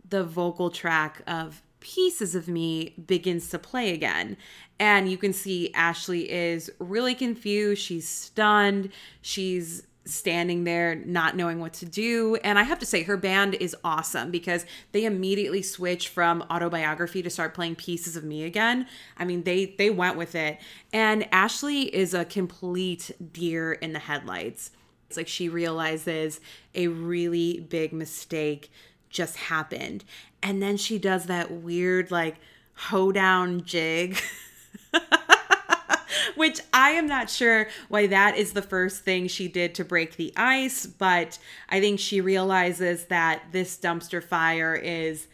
the vocal track of Pieces of Me begins to play again. And you can see Ashlee is really confused. She's stunned. She's standing there not knowing what to do. And I have to say, her band is awesome because they immediately switch from autobiography to start playing pieces of me again. I mean, they they went with it. And Ashlee is a complete deer in the headlights. It's like she realizes a really big mistake just happened. And then she does that weird, like, hoedown jig. (laughs) (laughs) Which I am not sure why that is the first thing she did to break the ice, but I think she realizes that this dumpster fire is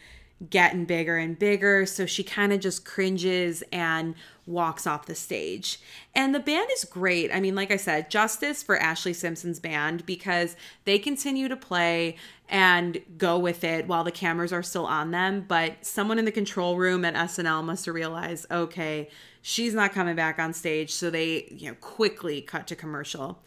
getting bigger and bigger. So she kind of just cringes and walks off the stage. And the band is great. I mean, like I said, justice for Ashlee Simpson's band because they continue to play and go with it while the cameras are still on them. But someone in the control room at SNL must have realized, okay, she's not coming back on stage. So they, you know, quickly cut to commercial.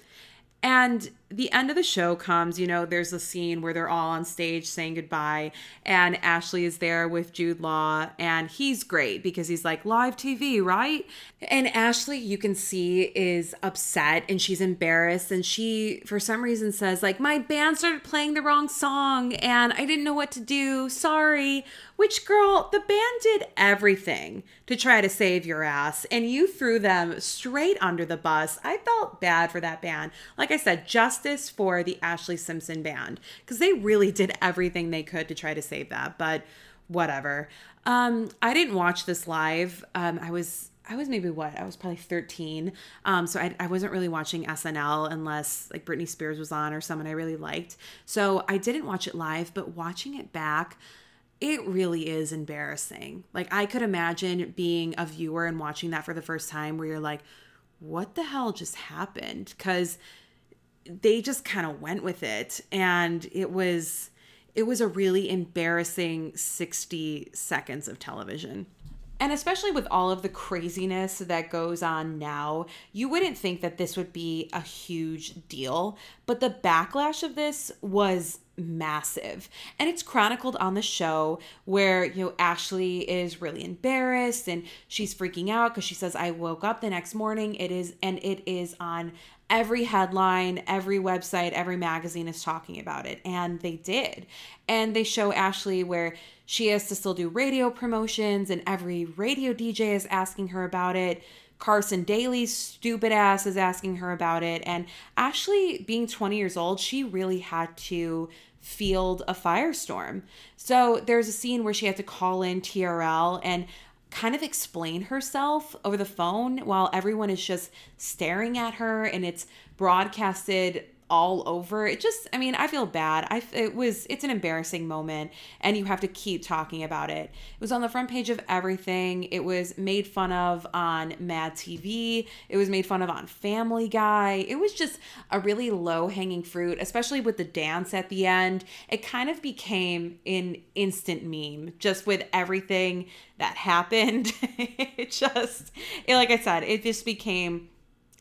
And the end of the show comes, you know, there's a scene where they're all on stage saying goodbye, and Ashlee is there with Jude Law, and he's great because he's like, live TV, right? And Ashlee, you can see, is upset and she's embarrassed, and she, for some reason, says, like, my band started playing the wrong song, and I didn't know what to do, sorry. Which, girl, the band did everything to try to save your ass, and you threw them straight under the bus. I felt bad for that band. Like I said, just justice for the Ashlee Simpson band because they really did everything they could to try to save that, but whatever. Um, I didn't watch this live. Um, I was I was maybe what I was probably 13. Um, so I, I wasn't really watching SNL unless like Britney Spears was on or someone I really liked. So I didn't watch it live, but watching it back, it really is embarrassing. Like I could imagine being a viewer and watching that for the first time where you're like, what the hell just happened? Because they just kind of went with it and it was it was a really embarrassing 60 seconds of television. And especially with all of the craziness that goes on now, you wouldn't think that this would be a huge deal. But the backlash of this was massive. And it's chronicled on the show where, you know, Ashlee is really embarrassed and she's freaking out because she says, I woke up the next morning. It is, and it is on every headline, every website, every magazine is talking about it. And they did. And they show Ashlee where she has to still do radio promotions, and every radio DJ is asking her about it. Carson Daly's stupid ass is asking her about it. And Ashlee, being 20 years old, she really had to field a firestorm. So there's a scene where she had to call in TRL and kind of explain herself over the phone while everyone is just staring at her and it's broadcasted all over. It just, I mean, I feel bad. I it was it's an embarrassing moment and you have to keep talking about it. It was on the front page of everything. It was made fun of on Mad TV. It was made fun of on Family Guy. It was just a really low-hanging fruit, especially with the dance at the end. It kind of became an instant meme just with everything that happened. (laughs) it just it, like I said, it just became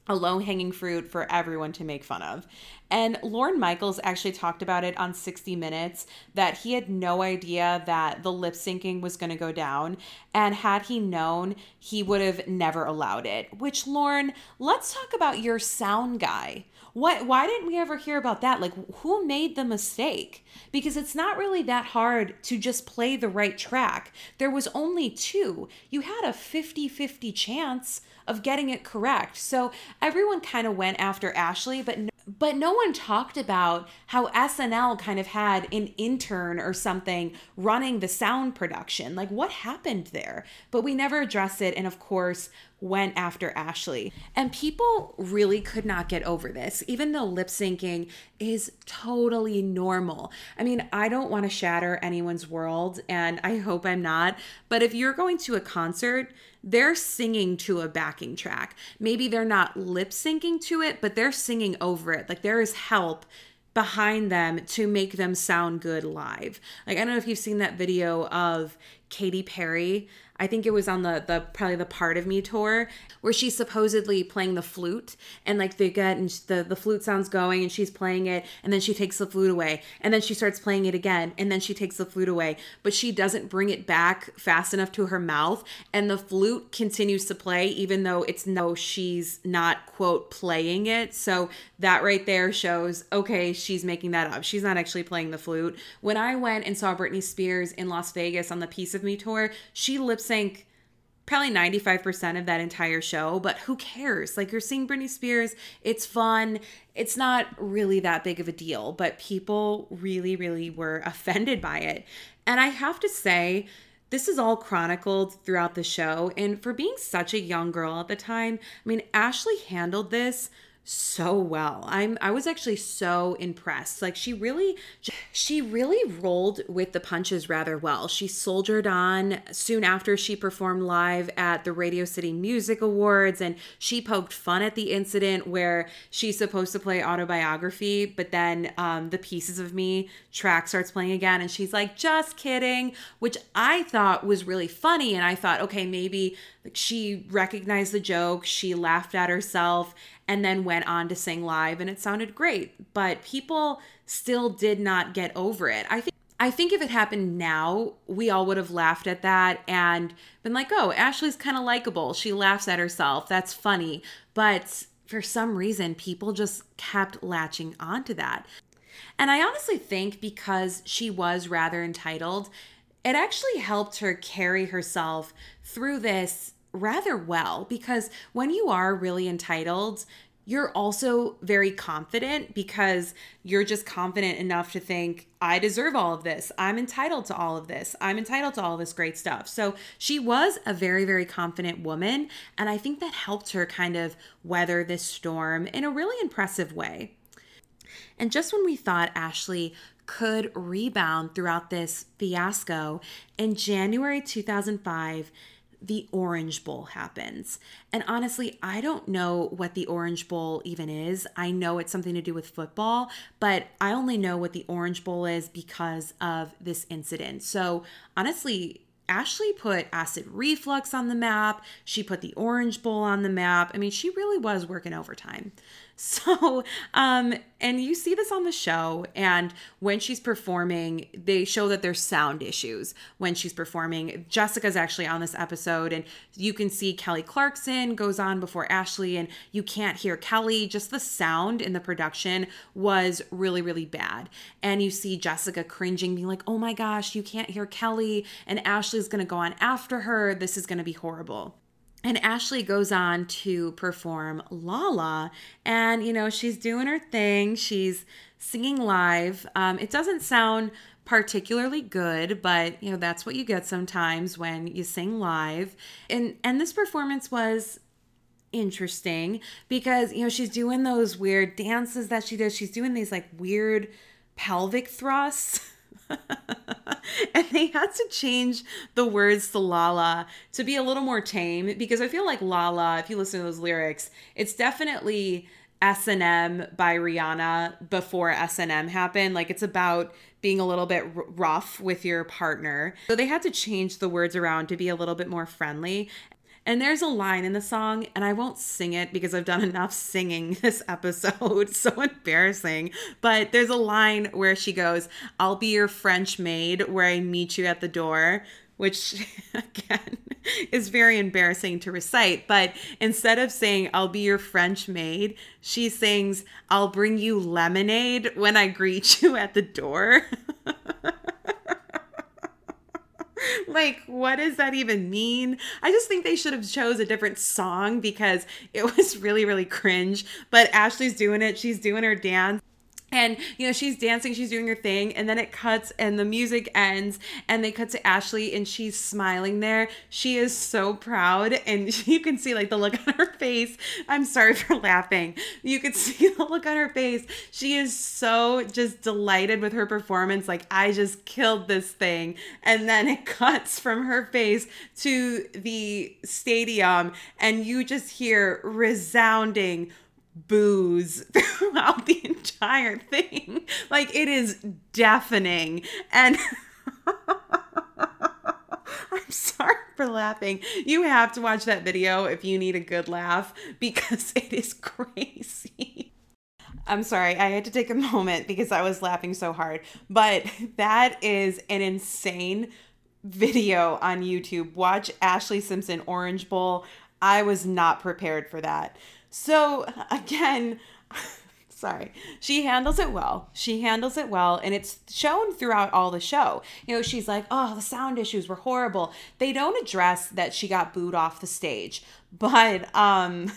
a low hanging fruit for everyone to make fun of. And Lorne Michaels actually talked about it on 60 Minutes that he had no idea that the lip syncing was going to go down. And had he known, he would have never allowed it. Which, Lorne, let's talk about your sound guy. What, why didn't we ever hear about that? Like, who made the mistake? Because it's not really that hard to just play the right track. There was only two. You had a 50 50 chance of getting it correct. So everyone kind of went after Ashlee, but no, but no one talked about how SNL kind of had an intern or something running the sound production. Like what happened there? But we never addressed it and of course went after Ashlee. And people really could not get over this, even though lip syncing is totally normal. I mean, I don't want to shatter anyone's world, and I hope I'm not, but if you're going to a concert, they're singing to a backing track. Maybe they're not lip syncing to it, but they're singing over it. Like there is help behind them to make them sound good live. Like I don't know if you've seen that video of Katy Perry I think it was on the the probably the part of me tour where she's supposedly playing the flute and like they get and the the flute sounds going and she's playing it and then she takes the flute away and then she starts playing it again and then she takes the flute away but she doesn't bring it back fast enough to her mouth and the flute continues to play even though it's no she's not quote playing it. So that right there shows okay she's making that up she's not actually playing the flute when I went and saw Britney Spears in Las Vegas on the Piece of Me tour she lip sync probably 95% of that entire show, but who cares? Like you're seeing Britney Spears, it's fun. It's not really that big of a deal, but people really, really were (laughs) offended by it. And I have to say, this is all chronicled throughout the show. And for being such a young girl at the time, I mean, Ashley handled this so well. I'm I was actually so impressed. Like she really she really rolled with the punches rather well. She soldiered on soon after she performed live at the Radio City Music Awards and she poked fun at the incident where she's supposed to play autobiography, but then um, the pieces of me track starts playing again and she's like just kidding, which I thought was really funny and I thought okay, maybe she recognized the joke, she laughed at herself and then went on to sing live and it sounded great but people still did not get over it i think I think if it happened now, we all would have laughed at that and been like, oh, Ashlee's kind of likable. She laughs at herself. That's funny. But for some reason, people just kept latching onto that. And I honestly think because she was rather entitled, it actually helped her carry herself through this rather well because when you are really entitled, you're also very confident because you're just confident enough to think, I deserve all of this. I'm entitled to all of this. I'm entitled to all this great stuff. So she was a very, very confident woman. And I think that helped her kind of weather this storm in a really impressive way. And just when we thought Ashlee could rebound throughout this fiasco, in January 2005, the Orange Bowl happens. And honestly, I don't know what the Orange Bowl even is. I know it's something to do with football, but I only know what the Orange Bowl is because of this incident. So honestly, Ashlee put acid reflux on the map. She put the Orange Bowl on the map. I mean, she really was working overtime. So, um, and you see this on the show, and when she's performing, they show that there's sound issues when she's performing. Jessica's actually on this episode, and you can see Kelly Clarkson goes on before Ashlee, and you can't hear Kelly. Just the sound in the production was really, really bad. And you see Jessica cringing, being like, oh my gosh, you can't hear Kelly, and Ashlee's gonna go on after her. This is gonna be horrible. And Ashlee goes on to perform La La, and you know, she's doing her thing. She's singing live. Um, it doesn't sound particularly good, but you know, that's what you get sometimes when you sing live. And and this performance was interesting because you know, she's doing those weird dances that she does. She's doing these like weird pelvic thrusts. (laughs) (laughs) and they had to change the words to Lala to be a little more tame because I feel like Lala, if you listen to those lyrics, it's definitely S&M by Rihanna before S&M happened. Like it's about being a little bit r- rough with your partner. So they had to change the words around to be a little bit more friendly. And there's a line in the song, and I won't sing it because I've done (laughs) enough singing this episode. (laughs) so embarrassing. But there's a line where she goes, I'll be your French maid where I meet you at the door, which (laughs) again is very embarrassing to recite. But instead of saying, I'll be your French maid, she sings, I'll bring you lemonade when I greet you at the door. (laughs) like what does that even mean? I just think they should have chose a different song because it (laughs) was really really cringe. But ashlee's doing it. She's doing her dance and you know she's dancing she's doing her thing and then it cuts and the music ends and they cut to ashlee and she's smiling there. She is so proud and (laughs) you can see like the look on her face. I'm sorry for (laughs) laughing. You could (laughs) see the look on her face. She is so just delighted with her performance. Like i just killed this thing. And then it cuts from her face to the stadium and you just hear resounding boos (laughs) throughout the entire thing. (laughs) Like it is deafening. And (laughs) I'm sorry for laughing. You have to watch that video if you need a good laugh because it is crazy. I'm sorry, I had to take a moment because I was laughing so hard. But that is an insane video on YouTube. Watch Ashlee Simpson Orange Bowl. I was not prepared for that. So (laughs) again, (laughs) sorry. She handles it well. She handles it well and it's shown throughout all the show. You know, she's like, "Oh, the sound issues were horrible." They don't address that she got booed off the stage. (laughs) But um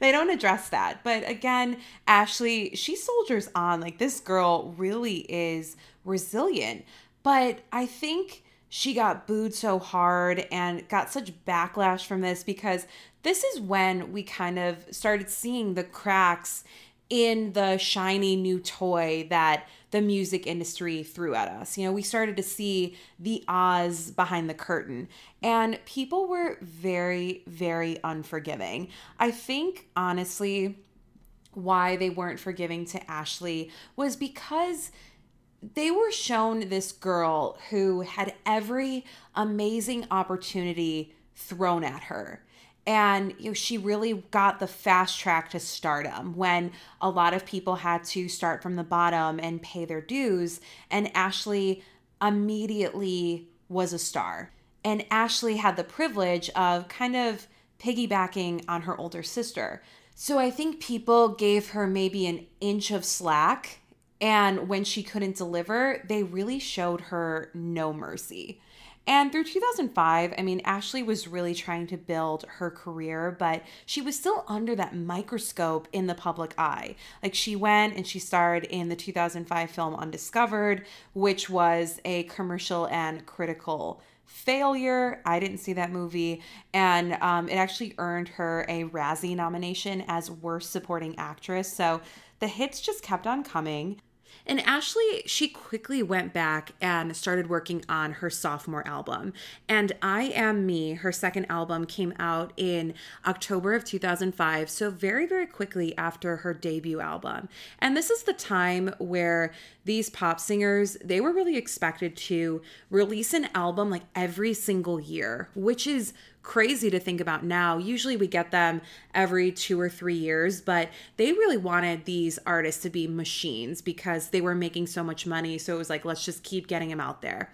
they don't address that. But again, Ashlee, she soldiers on. Like this girl really is resilient. But I think she got booed so hard and got such backlash from this because this is when we kind of started seeing the cracks in the shiny new toy that the music industry threw at us. You know, we started to see the Oz behind the curtain, and people were very, very unforgiving. I think, honestly, why they weren't forgiving to Ashlee was because they were shown this girl who had every amazing opportunity thrown at her. And you know, she really got the fast track to stardom when a lot of people had to start from the bottom and pay their dues. And ashlee immediately was a star. And ashlee had the privilege of kind of piggybacking on her older sister. So i think people gave her maybe an inch of slack and when she couldn't deliver they really showed her no mercy and through 2005, I mean, Ashlee was really trying to build her career, but she was still under that microscope in the public eye. Like, she went and she starred in the 2005 film Undiscovered, which was a commercial and critical failure. I didn't see that movie. And um, it actually earned her a Razzie nomination as Worst Supporting Actress. So the hits just kept on coming. And Ashlee, she quickly went back and started working on her sophomore album. And I Am Me, her second album, came out in October of 2005. So, very, very quickly after her debut album. And this is the time where these pop singers, they were really expected to release an album like every single year, which is crazy to think about now. Usually we get them every two or three years, but they really wanted these artists to be machines because they were making so much money. So it was like, let's just keep getting them out there.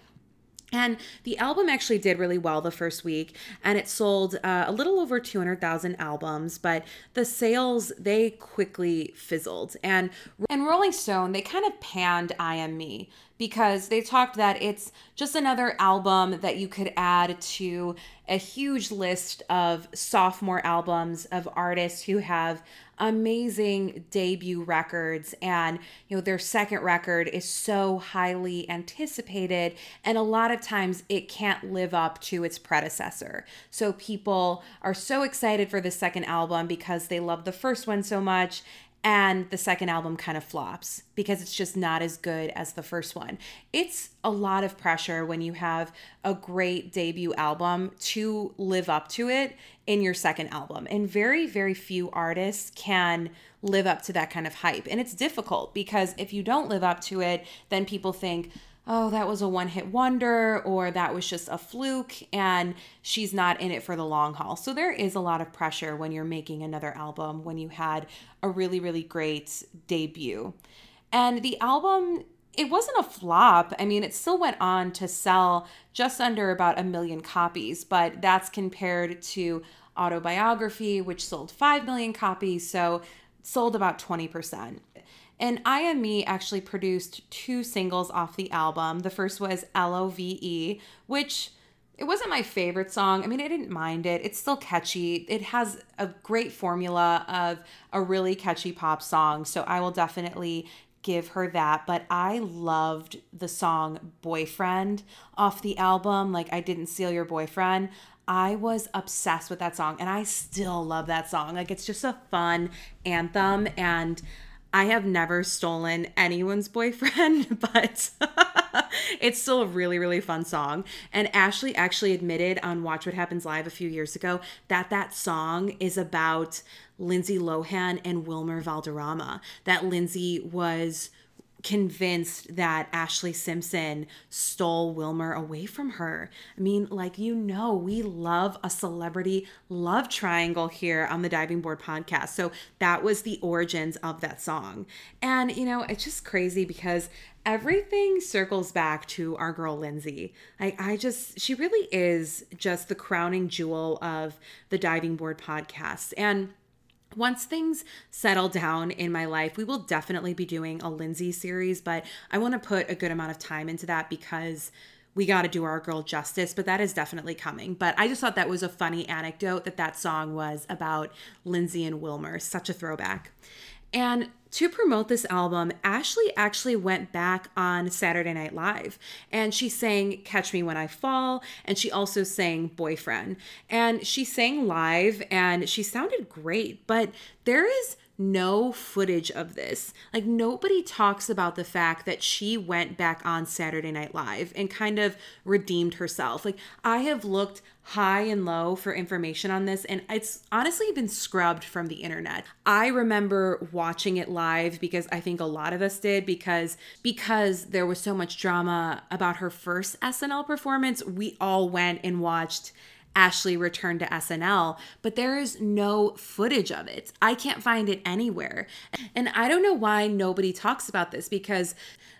And the album actually did really well the first week, and it sold uh, a little over 200,000 albums, but the sales, they quickly fizzled. And, and Rolling Stone, they kind of panned I Am Me because they talked that it's just another album that you could add to a huge list of sophomore albums of artists who have amazing debut records and you know their second record is so highly anticipated and a lot of times it can't live up to its predecessor so people are so excited for the second album because they love the first one so much and the second album kind of flops because it's just not as good as the first one. It's a lot of pressure when you have a great debut album to live up to it in your second album. And very, very few artists can live up to that kind of hype. And it's difficult because if you don't live up to it, then people think, oh, that was a one hit wonder or that was just a fluke and she's not in it for the long haul. So there is a lot of pressure when you're making another album when you had a really, really great debut. And the album, it wasn't a flop. I mean, it still went on to sell just under about a million copies, but that's compared to Autobiography, which sold 5 million copies. So sold about 20%. And I Am Me actually produced two singles off the album. The first was L O V E, which it wasn't my favorite song. I mean, I didn't mind it. It's still catchy. It has a great formula of a really catchy pop song. So I will definitely give her that. But I loved the song Boyfriend off the album. Like, I Didn't Steal Your Boyfriend. I was obsessed with that song and I still love that song. Like, it's just a fun anthem. And I have never stolen anyone's boyfriend, (laughs) but (laughs) it's still a really, really fun song. And Ashlee actually admitted on Watch What Happens Live a few years ago that that song is about Lindsay Lohan and Wilmer Valderrama. That Lindsay was convinced that Ashlee Simpson stole Wilmer away from her. I mean, like, you know, we love a celebrity love triangle here on the Diving Board podcast. So that was the origins of that song. And, you know, it's just crazy because everything circles back to our girl Lindsay. I, I just, she really is just the crowning jewel of the Diving Board podcast. And once things settle down in my life, we will definitely be doing a Lindsay series, but I want to put a good amount of time into that because we got to do our girl justice, but that is definitely coming. But I just thought that was a funny anecdote that that song was about Lindsay and Wilmer. Such a throwback. And to promote this album, Ashlee actually went back on Saturday Night Live and she sang Catch Me When I Fall and she also sang Boyfriend. And she sang live and she sounded great, but there is no footage of this. Like, nobody talks about the fact that she went back on Saturday Night Live and kind of redeemed herself. Like, I have looked high and low for information on this, and it's honestly been scrubbed from the internet. I remember watching it live because I think a lot of us did because because there was so much drama about her first SNL performance, we all went and watched Ashlee returned to SNL, but there is no footage of it. I can't find it anywhere. And I don't know why nobody talks about this because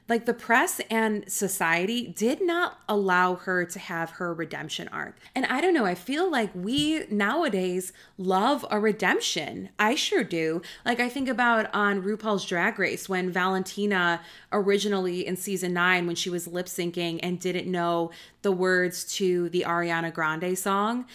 like the press and society did not allow her to have her redemption arc. And I don't know, I feel like we nowadays love a redemption. I sure do. Like I think about on RuPaul's Drag Race when Valentina originally in season 9 when she was lip syncing and didn't know the words to the Ariana Grande song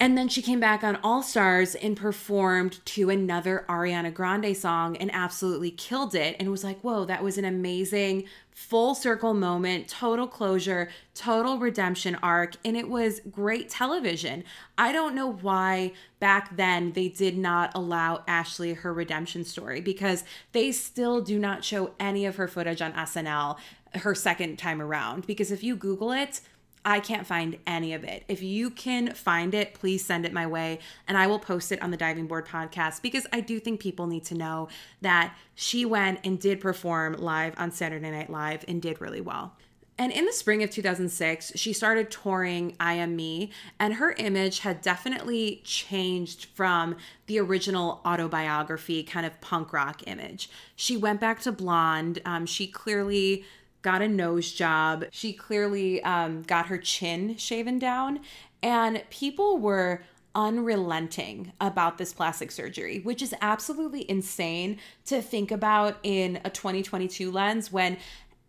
and then she came back on All Stars and performed to another Ariana Grande song and absolutely killed it. And was like, whoa, that was an amazing full circle moment, total closure, total redemption arc. And it was great television. I don't know why back then they did not allow Ashlee her redemption story because they still do not show any of her footage on SNL her second time around. Because if you Google it, I can't find any of it. If you can find it, please send it my way and I will post it on the Diving Board podcast because I do think people need to know that she went and did perform live on Saturday Night Live and did really well. And in the spring of 2006, she started touring I Am Me, and her image had definitely changed from the original autobiography kind of punk rock image. She went back to blonde. Um, she clearly got a nose job. She clearly um, got her chin shaven down, and people were unrelenting about this plastic surgery, which is absolutely insane to think about in a 2022 lens when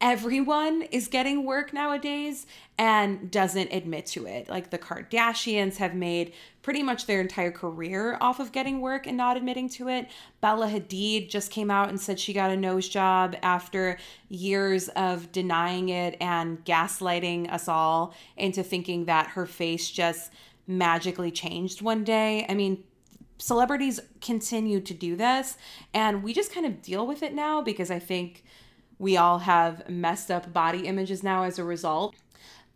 everyone is getting work nowadays and doesn't admit to it. Like the Kardashians have made pretty much their entire career off of getting work and not admitting to it. Bella Hadid just came out and said she got a nose job after years of denying it and gaslighting us all into thinking that her face just magically changed one day. I mean, celebrities continue to do this and we just kind of deal with it now because I think we all have messed up body images now as a result.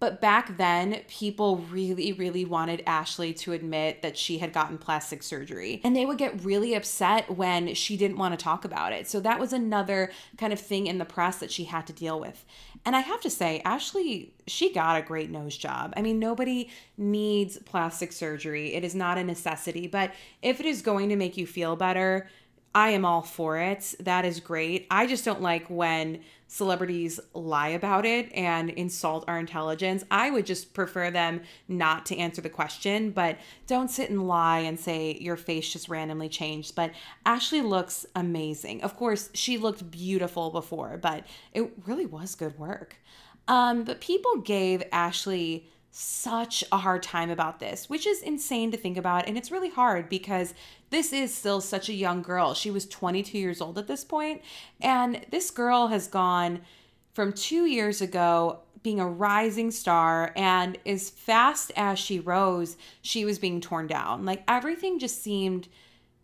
But back then, people really, really wanted Ashlee to admit that she had gotten plastic surgery. And they would get really upset when she didn't want to talk about it. So that was another kind of thing in the press that she had to deal with. And I have to say, Ashlee, she got a great nose job. I mean, nobody needs plastic surgery, it is not a necessity. But if it is going to make you feel better, I am all for it. That is great. I just don't like when celebrities lie about it and insult our intelligence. I would just prefer them not to answer the question, but don't sit and lie and say your face just randomly changed. But Ashlee looks amazing. Of course, she looked beautiful before, but it really was good work. Um, but people gave Ashlee such a hard time about this, which is insane to think about. And it's really hard because this is still such a young girl. She was 22 years old at this point, And this girl has gone from two years ago being a rising star. And as fast as she rose, she was being torn down. Like everything just seemed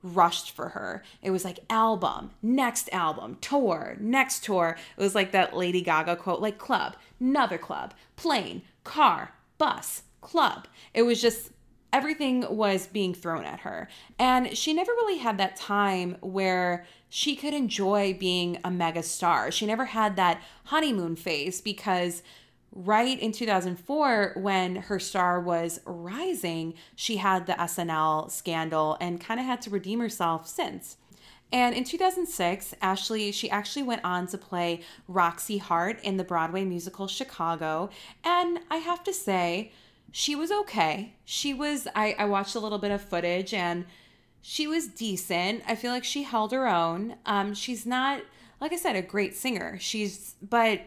rushed for her. It was like album, next album, tour, next tour. It was like that Lady Gaga quote like club, another club, plane, car, bus, club. It was just everything was being thrown at her. And she never really had that time where she could enjoy being a mega star. She never had that honeymoon phase because right in 2004 when her star was rising, she had the SNL scandal and kind of had to redeem herself since. And in 2006, Ashlee, she actually went on to play Roxy Hart in the Broadway musical Chicago. And I have to say, she was okay. She was, I, I watched a little bit of footage and she was decent. I feel like she held her own. Um, she's not, like I said, a great singer. She's, but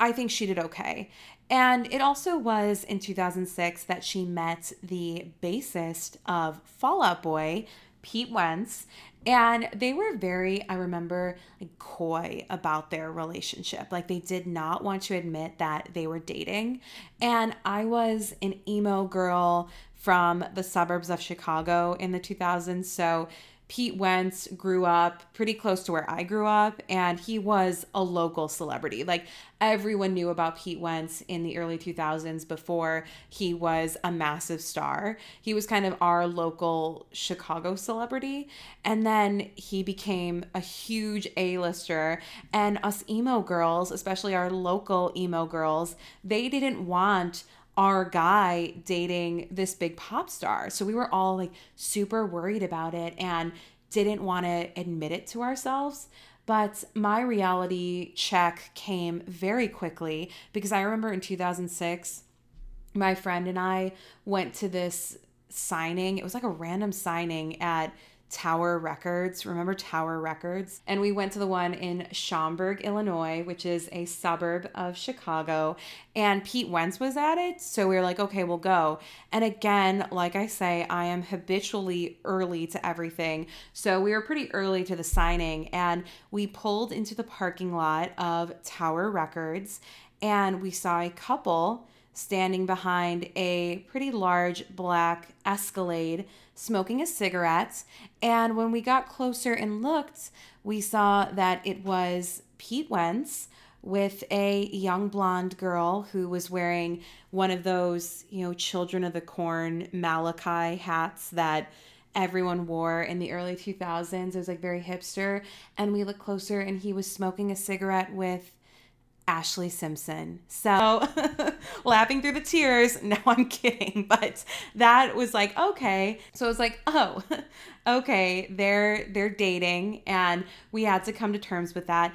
I think she did okay. And it also was in 2006 that she met the bassist of Fall Out Boy, Pete Wentz, and they were very, I remember, like coy about their relationship. Like they did not want to admit that they were dating. And I was an emo girl from the suburbs of Chicago in the 2000s. So Pete Wentz grew up pretty close to where I grew up, and he was a local celebrity. Like everyone knew about Pete Wentz in the early 2000s before he was a massive star. He was kind of our local Chicago celebrity. And then he became a huge A lister. And us emo girls, especially our local emo girls, they didn't want our guy dating this big pop star. So we were all like super worried about it and didn't want to admit it to ourselves. But my reality check came very quickly because I remember in 2006, my friend and I went to this signing. It was like a random signing at Tower Records. Remember Tower Records? And we went to the one in Schaumburg, Illinois, which is a suburb of Chicago. And Pete Wentz was at it. So we were like, okay, we'll go. And again, like I say, I am habitually early to everything. So we were pretty early to the signing. And we pulled into the parking lot of Tower Records and we saw a couple standing behind a pretty large black Escalade smoking a cigarette. And when we got closer and looked, we saw that it was Pete Wentz with a young blonde girl who was wearing one of those, you know, Children of the Corn Malachi hats that everyone wore in the early 2000s. It was like very hipster. And we looked closer and he was smoking a cigarette with Ashlee Simpson. So (laughs) laughing through the tears. (laughs) No, I'm kidding. But that was like, okay. So I was like, (laughs) oh, okay, they're they're dating and we had to come to terms with that.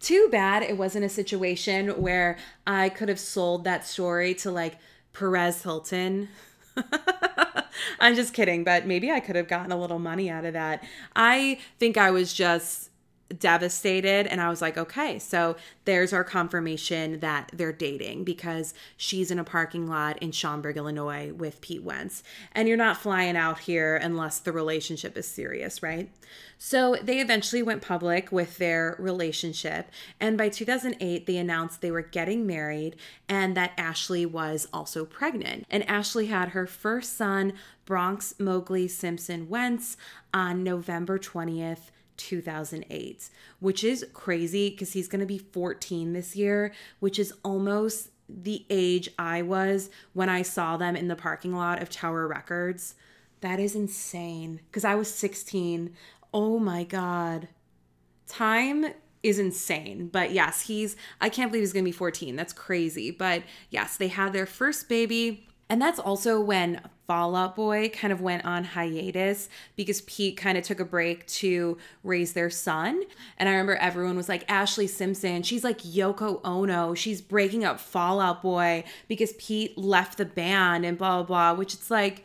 Too bad it wasn't a situation where I could have sold that story to like Perez Hilton. I'm just kidding, but maybe I could have gotten a little money out of that. I think I was just devastated and I was like, okay, so there's our confirmation that they're dating because she's in a parking lot in Schaumburg, Illinois with Pete Wentz. And you're not flying out here unless the relationship is serious, right? So they eventually went public with their relationship. And by 2008, they announced they were getting married and that Ashlee was also pregnant. And Ashlee had her first son, Bronx Mowgli Simpson Wentz, on November 20th. 2008, which is crazy because he's going to be 14 this year, which is almost the age I was when I saw them in the parking lot of Tower Records. That is insane because I was 16. Oh my God. Time is insane. But yes, he's, I can't believe he's going to be 14. That's crazy. But yes, they had their first baby. And that's also when Fall Out Boy kind of went on hiatus because Pete kind of took a break to raise their son. And I remember everyone was like, Ashlee Simpson, she's like Yoko Ono. She's breaking up Fall Out Boy because Pete left the band and blah, blah, blah, which it's like,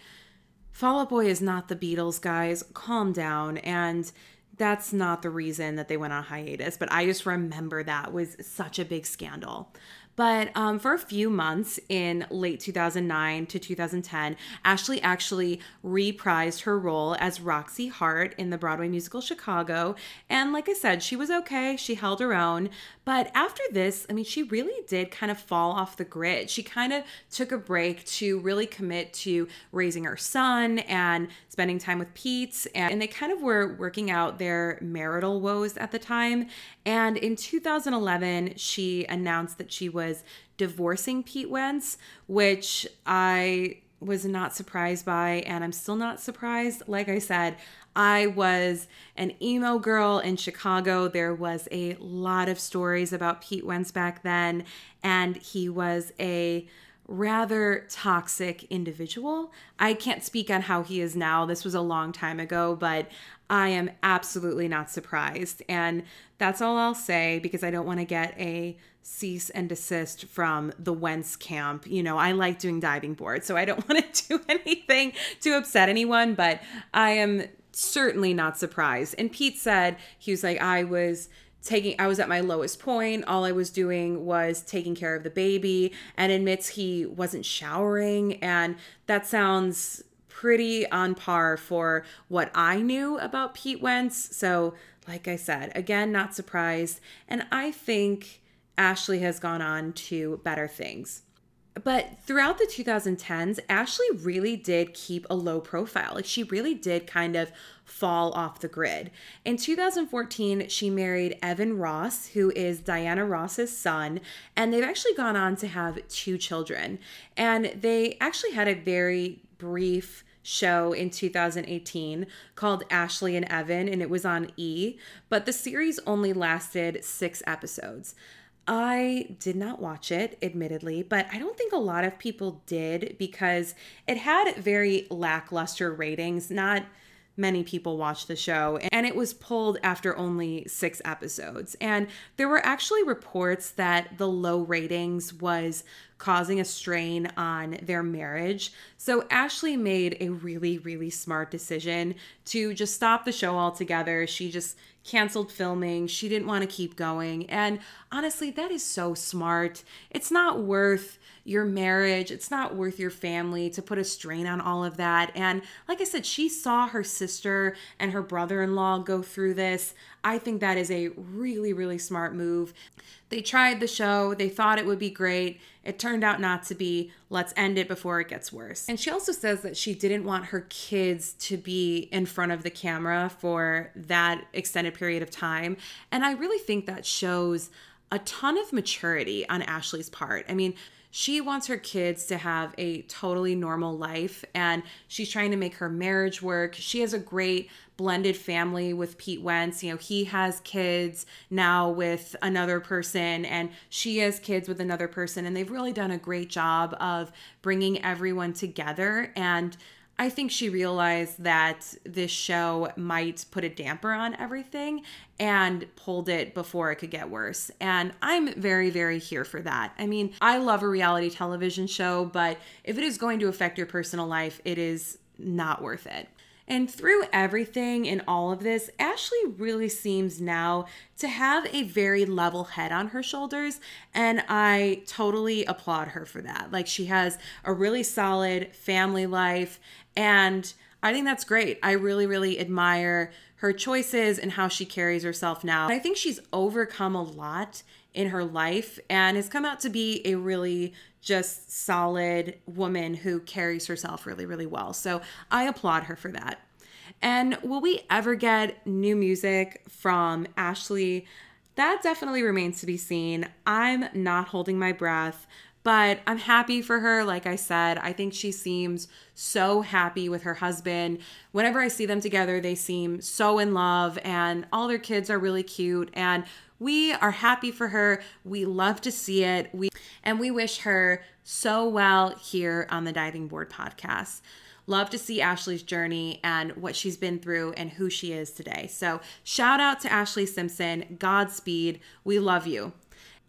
Fall Out Boy is not the Beatles, guys. Calm down. And that's not the reason that they went on hiatus, but I just remember that was such a big scandal. But um, for a few months in late 2009 to 2010, Ashlee actually reprised her role as Roxy Hart in the Broadway musical Chicago. And like I said, she was okay, she held her own. But after this, I mean, she really did kind of fall off the grid. She kind of took a break to really commit to raising her son and spending time with Pete. And, and they kind of were working out their marital woes at the time. And in 2011, she announced that she was divorcing Pete Wentz, which I was not surprised by, and I'm still not surprised. Like I said, I was an emo girl in Chicago. There was a lot of stories about Pete Wentz back then, and he was a rather toxic individual. I can't speak on how he is now. This was a long time ago, but I am absolutely not surprised. And that's all I'll say because I don't want to get a cease and desist from the Wentz camp. You know, I like doing diving boards, so I don't (laughs) want to do anything to upset anyone, but I am certainly not surprised. And Pete said, he was like, I was taking I was at my lowest point. All I was doing was taking care of the baby and admits he wasn't showering and that sounds pretty on par for what I knew about Pete Wentz. So, like I said, again, not surprised. And I think Ashlee has gone on to better things. But throughout the 2010s, Ashlee really did keep a low profile. Like she really did kind of fall off the grid. In 2014, she married Evan Ross, who is Diana Ross's son, and they've actually gone on to have two children. And they actually had a very brief show in 2018 called Ashlee and Evan, and it was on E, but the series only lasted six episodes. I did not watch it, admittedly, but I don't think a lot of people did because it had very lackluster ratings. Not many people watched the show, and it was pulled after only six episodes. And there were actually reports that the low ratings was causing a strain on their marriage. So Ashlee made a really, really smart decision to just stop the show altogether. She just canceled filming. She didn't want to keep going. And honestly, that is so smart. It's not worth your marriage, it's not worth your family to put a strain on all of that. And like I said, she saw her sister and her brother in law go through this. I think that is a really, really smart move. They tried the show, they thought it would be great. It turned out not to be. Let's end it before it gets worse. And she also says that she didn't want her kids to be in front of the camera for that extended period of time. And I really think that shows a ton of maturity on Ashlee's part. I mean, she wants her kids to have a totally normal life and she's trying to make her marriage work. She has a great blended family with Pete Wentz. You know, he has kids now with another person and she has kids with another person and they've really done a great job of bringing everyone together and I think she realized that this show might put a damper on everything and pulled it before it could get worse. And I'm very, very here for that. I mean, I love a reality television show, but if it is going to affect your personal life, it is not worth it. And through everything and all of this, Ashlee really seems now to have a very level head on her shoulders. And I totally applaud her for that. Like, she has a really solid family life. And I think that's great. I really, really admire her choices and how she carries herself now. I think she's overcome a lot in her life and has come out to be a really just solid woman who carries herself really, really well. So I applaud her for that. And will we ever get new music from Ashlee? That definitely remains to be seen. I'm not holding my breath, but I'm happy for her. Like I said, I think she seems so happy with her husband. Whenever I see them together, they seem so in love, and all their kids are really cute. And we are happy for her. We love to see it. We and we wish her so well here on the Diving Bored podcast. Love to see Ashlee's journey and what she's been through and who she is today. So, shout out to Ashlee Simpson. Godspeed. We love you.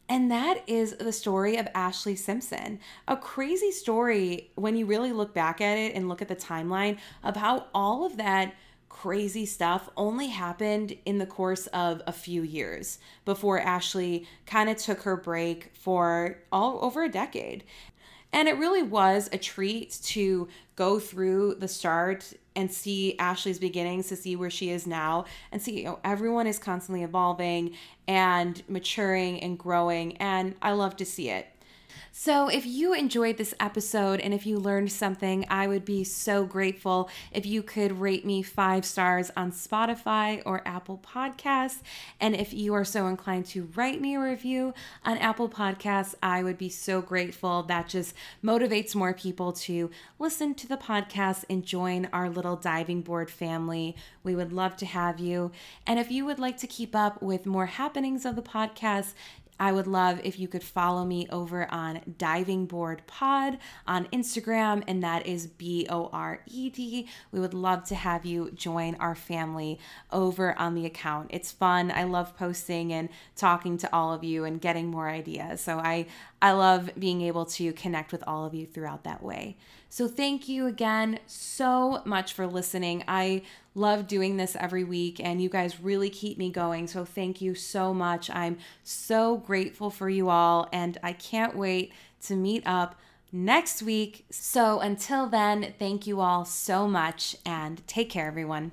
And that is the story of Ashlee Simpson. A crazy story when you really look back at it and look at the timeline of how all of that crazy stuff only happened in the course of a few years before Ashlee kind of took her break for all over a decade. And it really was a treat to go through the start and see Ashlee's beginnings to see where she is now and see you know everyone is constantly evolving and maturing and growing and I love to see it. So, if you enjoyed this episode and if you learned something, I would be so grateful if you could rate me five stars on Spotify or Apple Podcasts. And if you are so inclined to write me a review on Apple Podcasts, I would be so grateful. That just motivates more people to listen to the podcast and join our little diving board family. We would love to have you. And if you would like to keep up with more happenings of the podcast, I would love if you could follow me over on Diving Bored Pod on Instagram, and that is B O R E D. We would love to have you join our family over on the account. It's fun. I love posting and talking to all of you and getting more ideas. So I I love being able to connect with all of you throughout that way. So, thank you again so much for listening. I love doing this every week, and you guys really keep me going. So, thank you so much. I'm so grateful for you all, and I can't wait to meet up next week. So, until then, thank you all so much, and take care, everyone.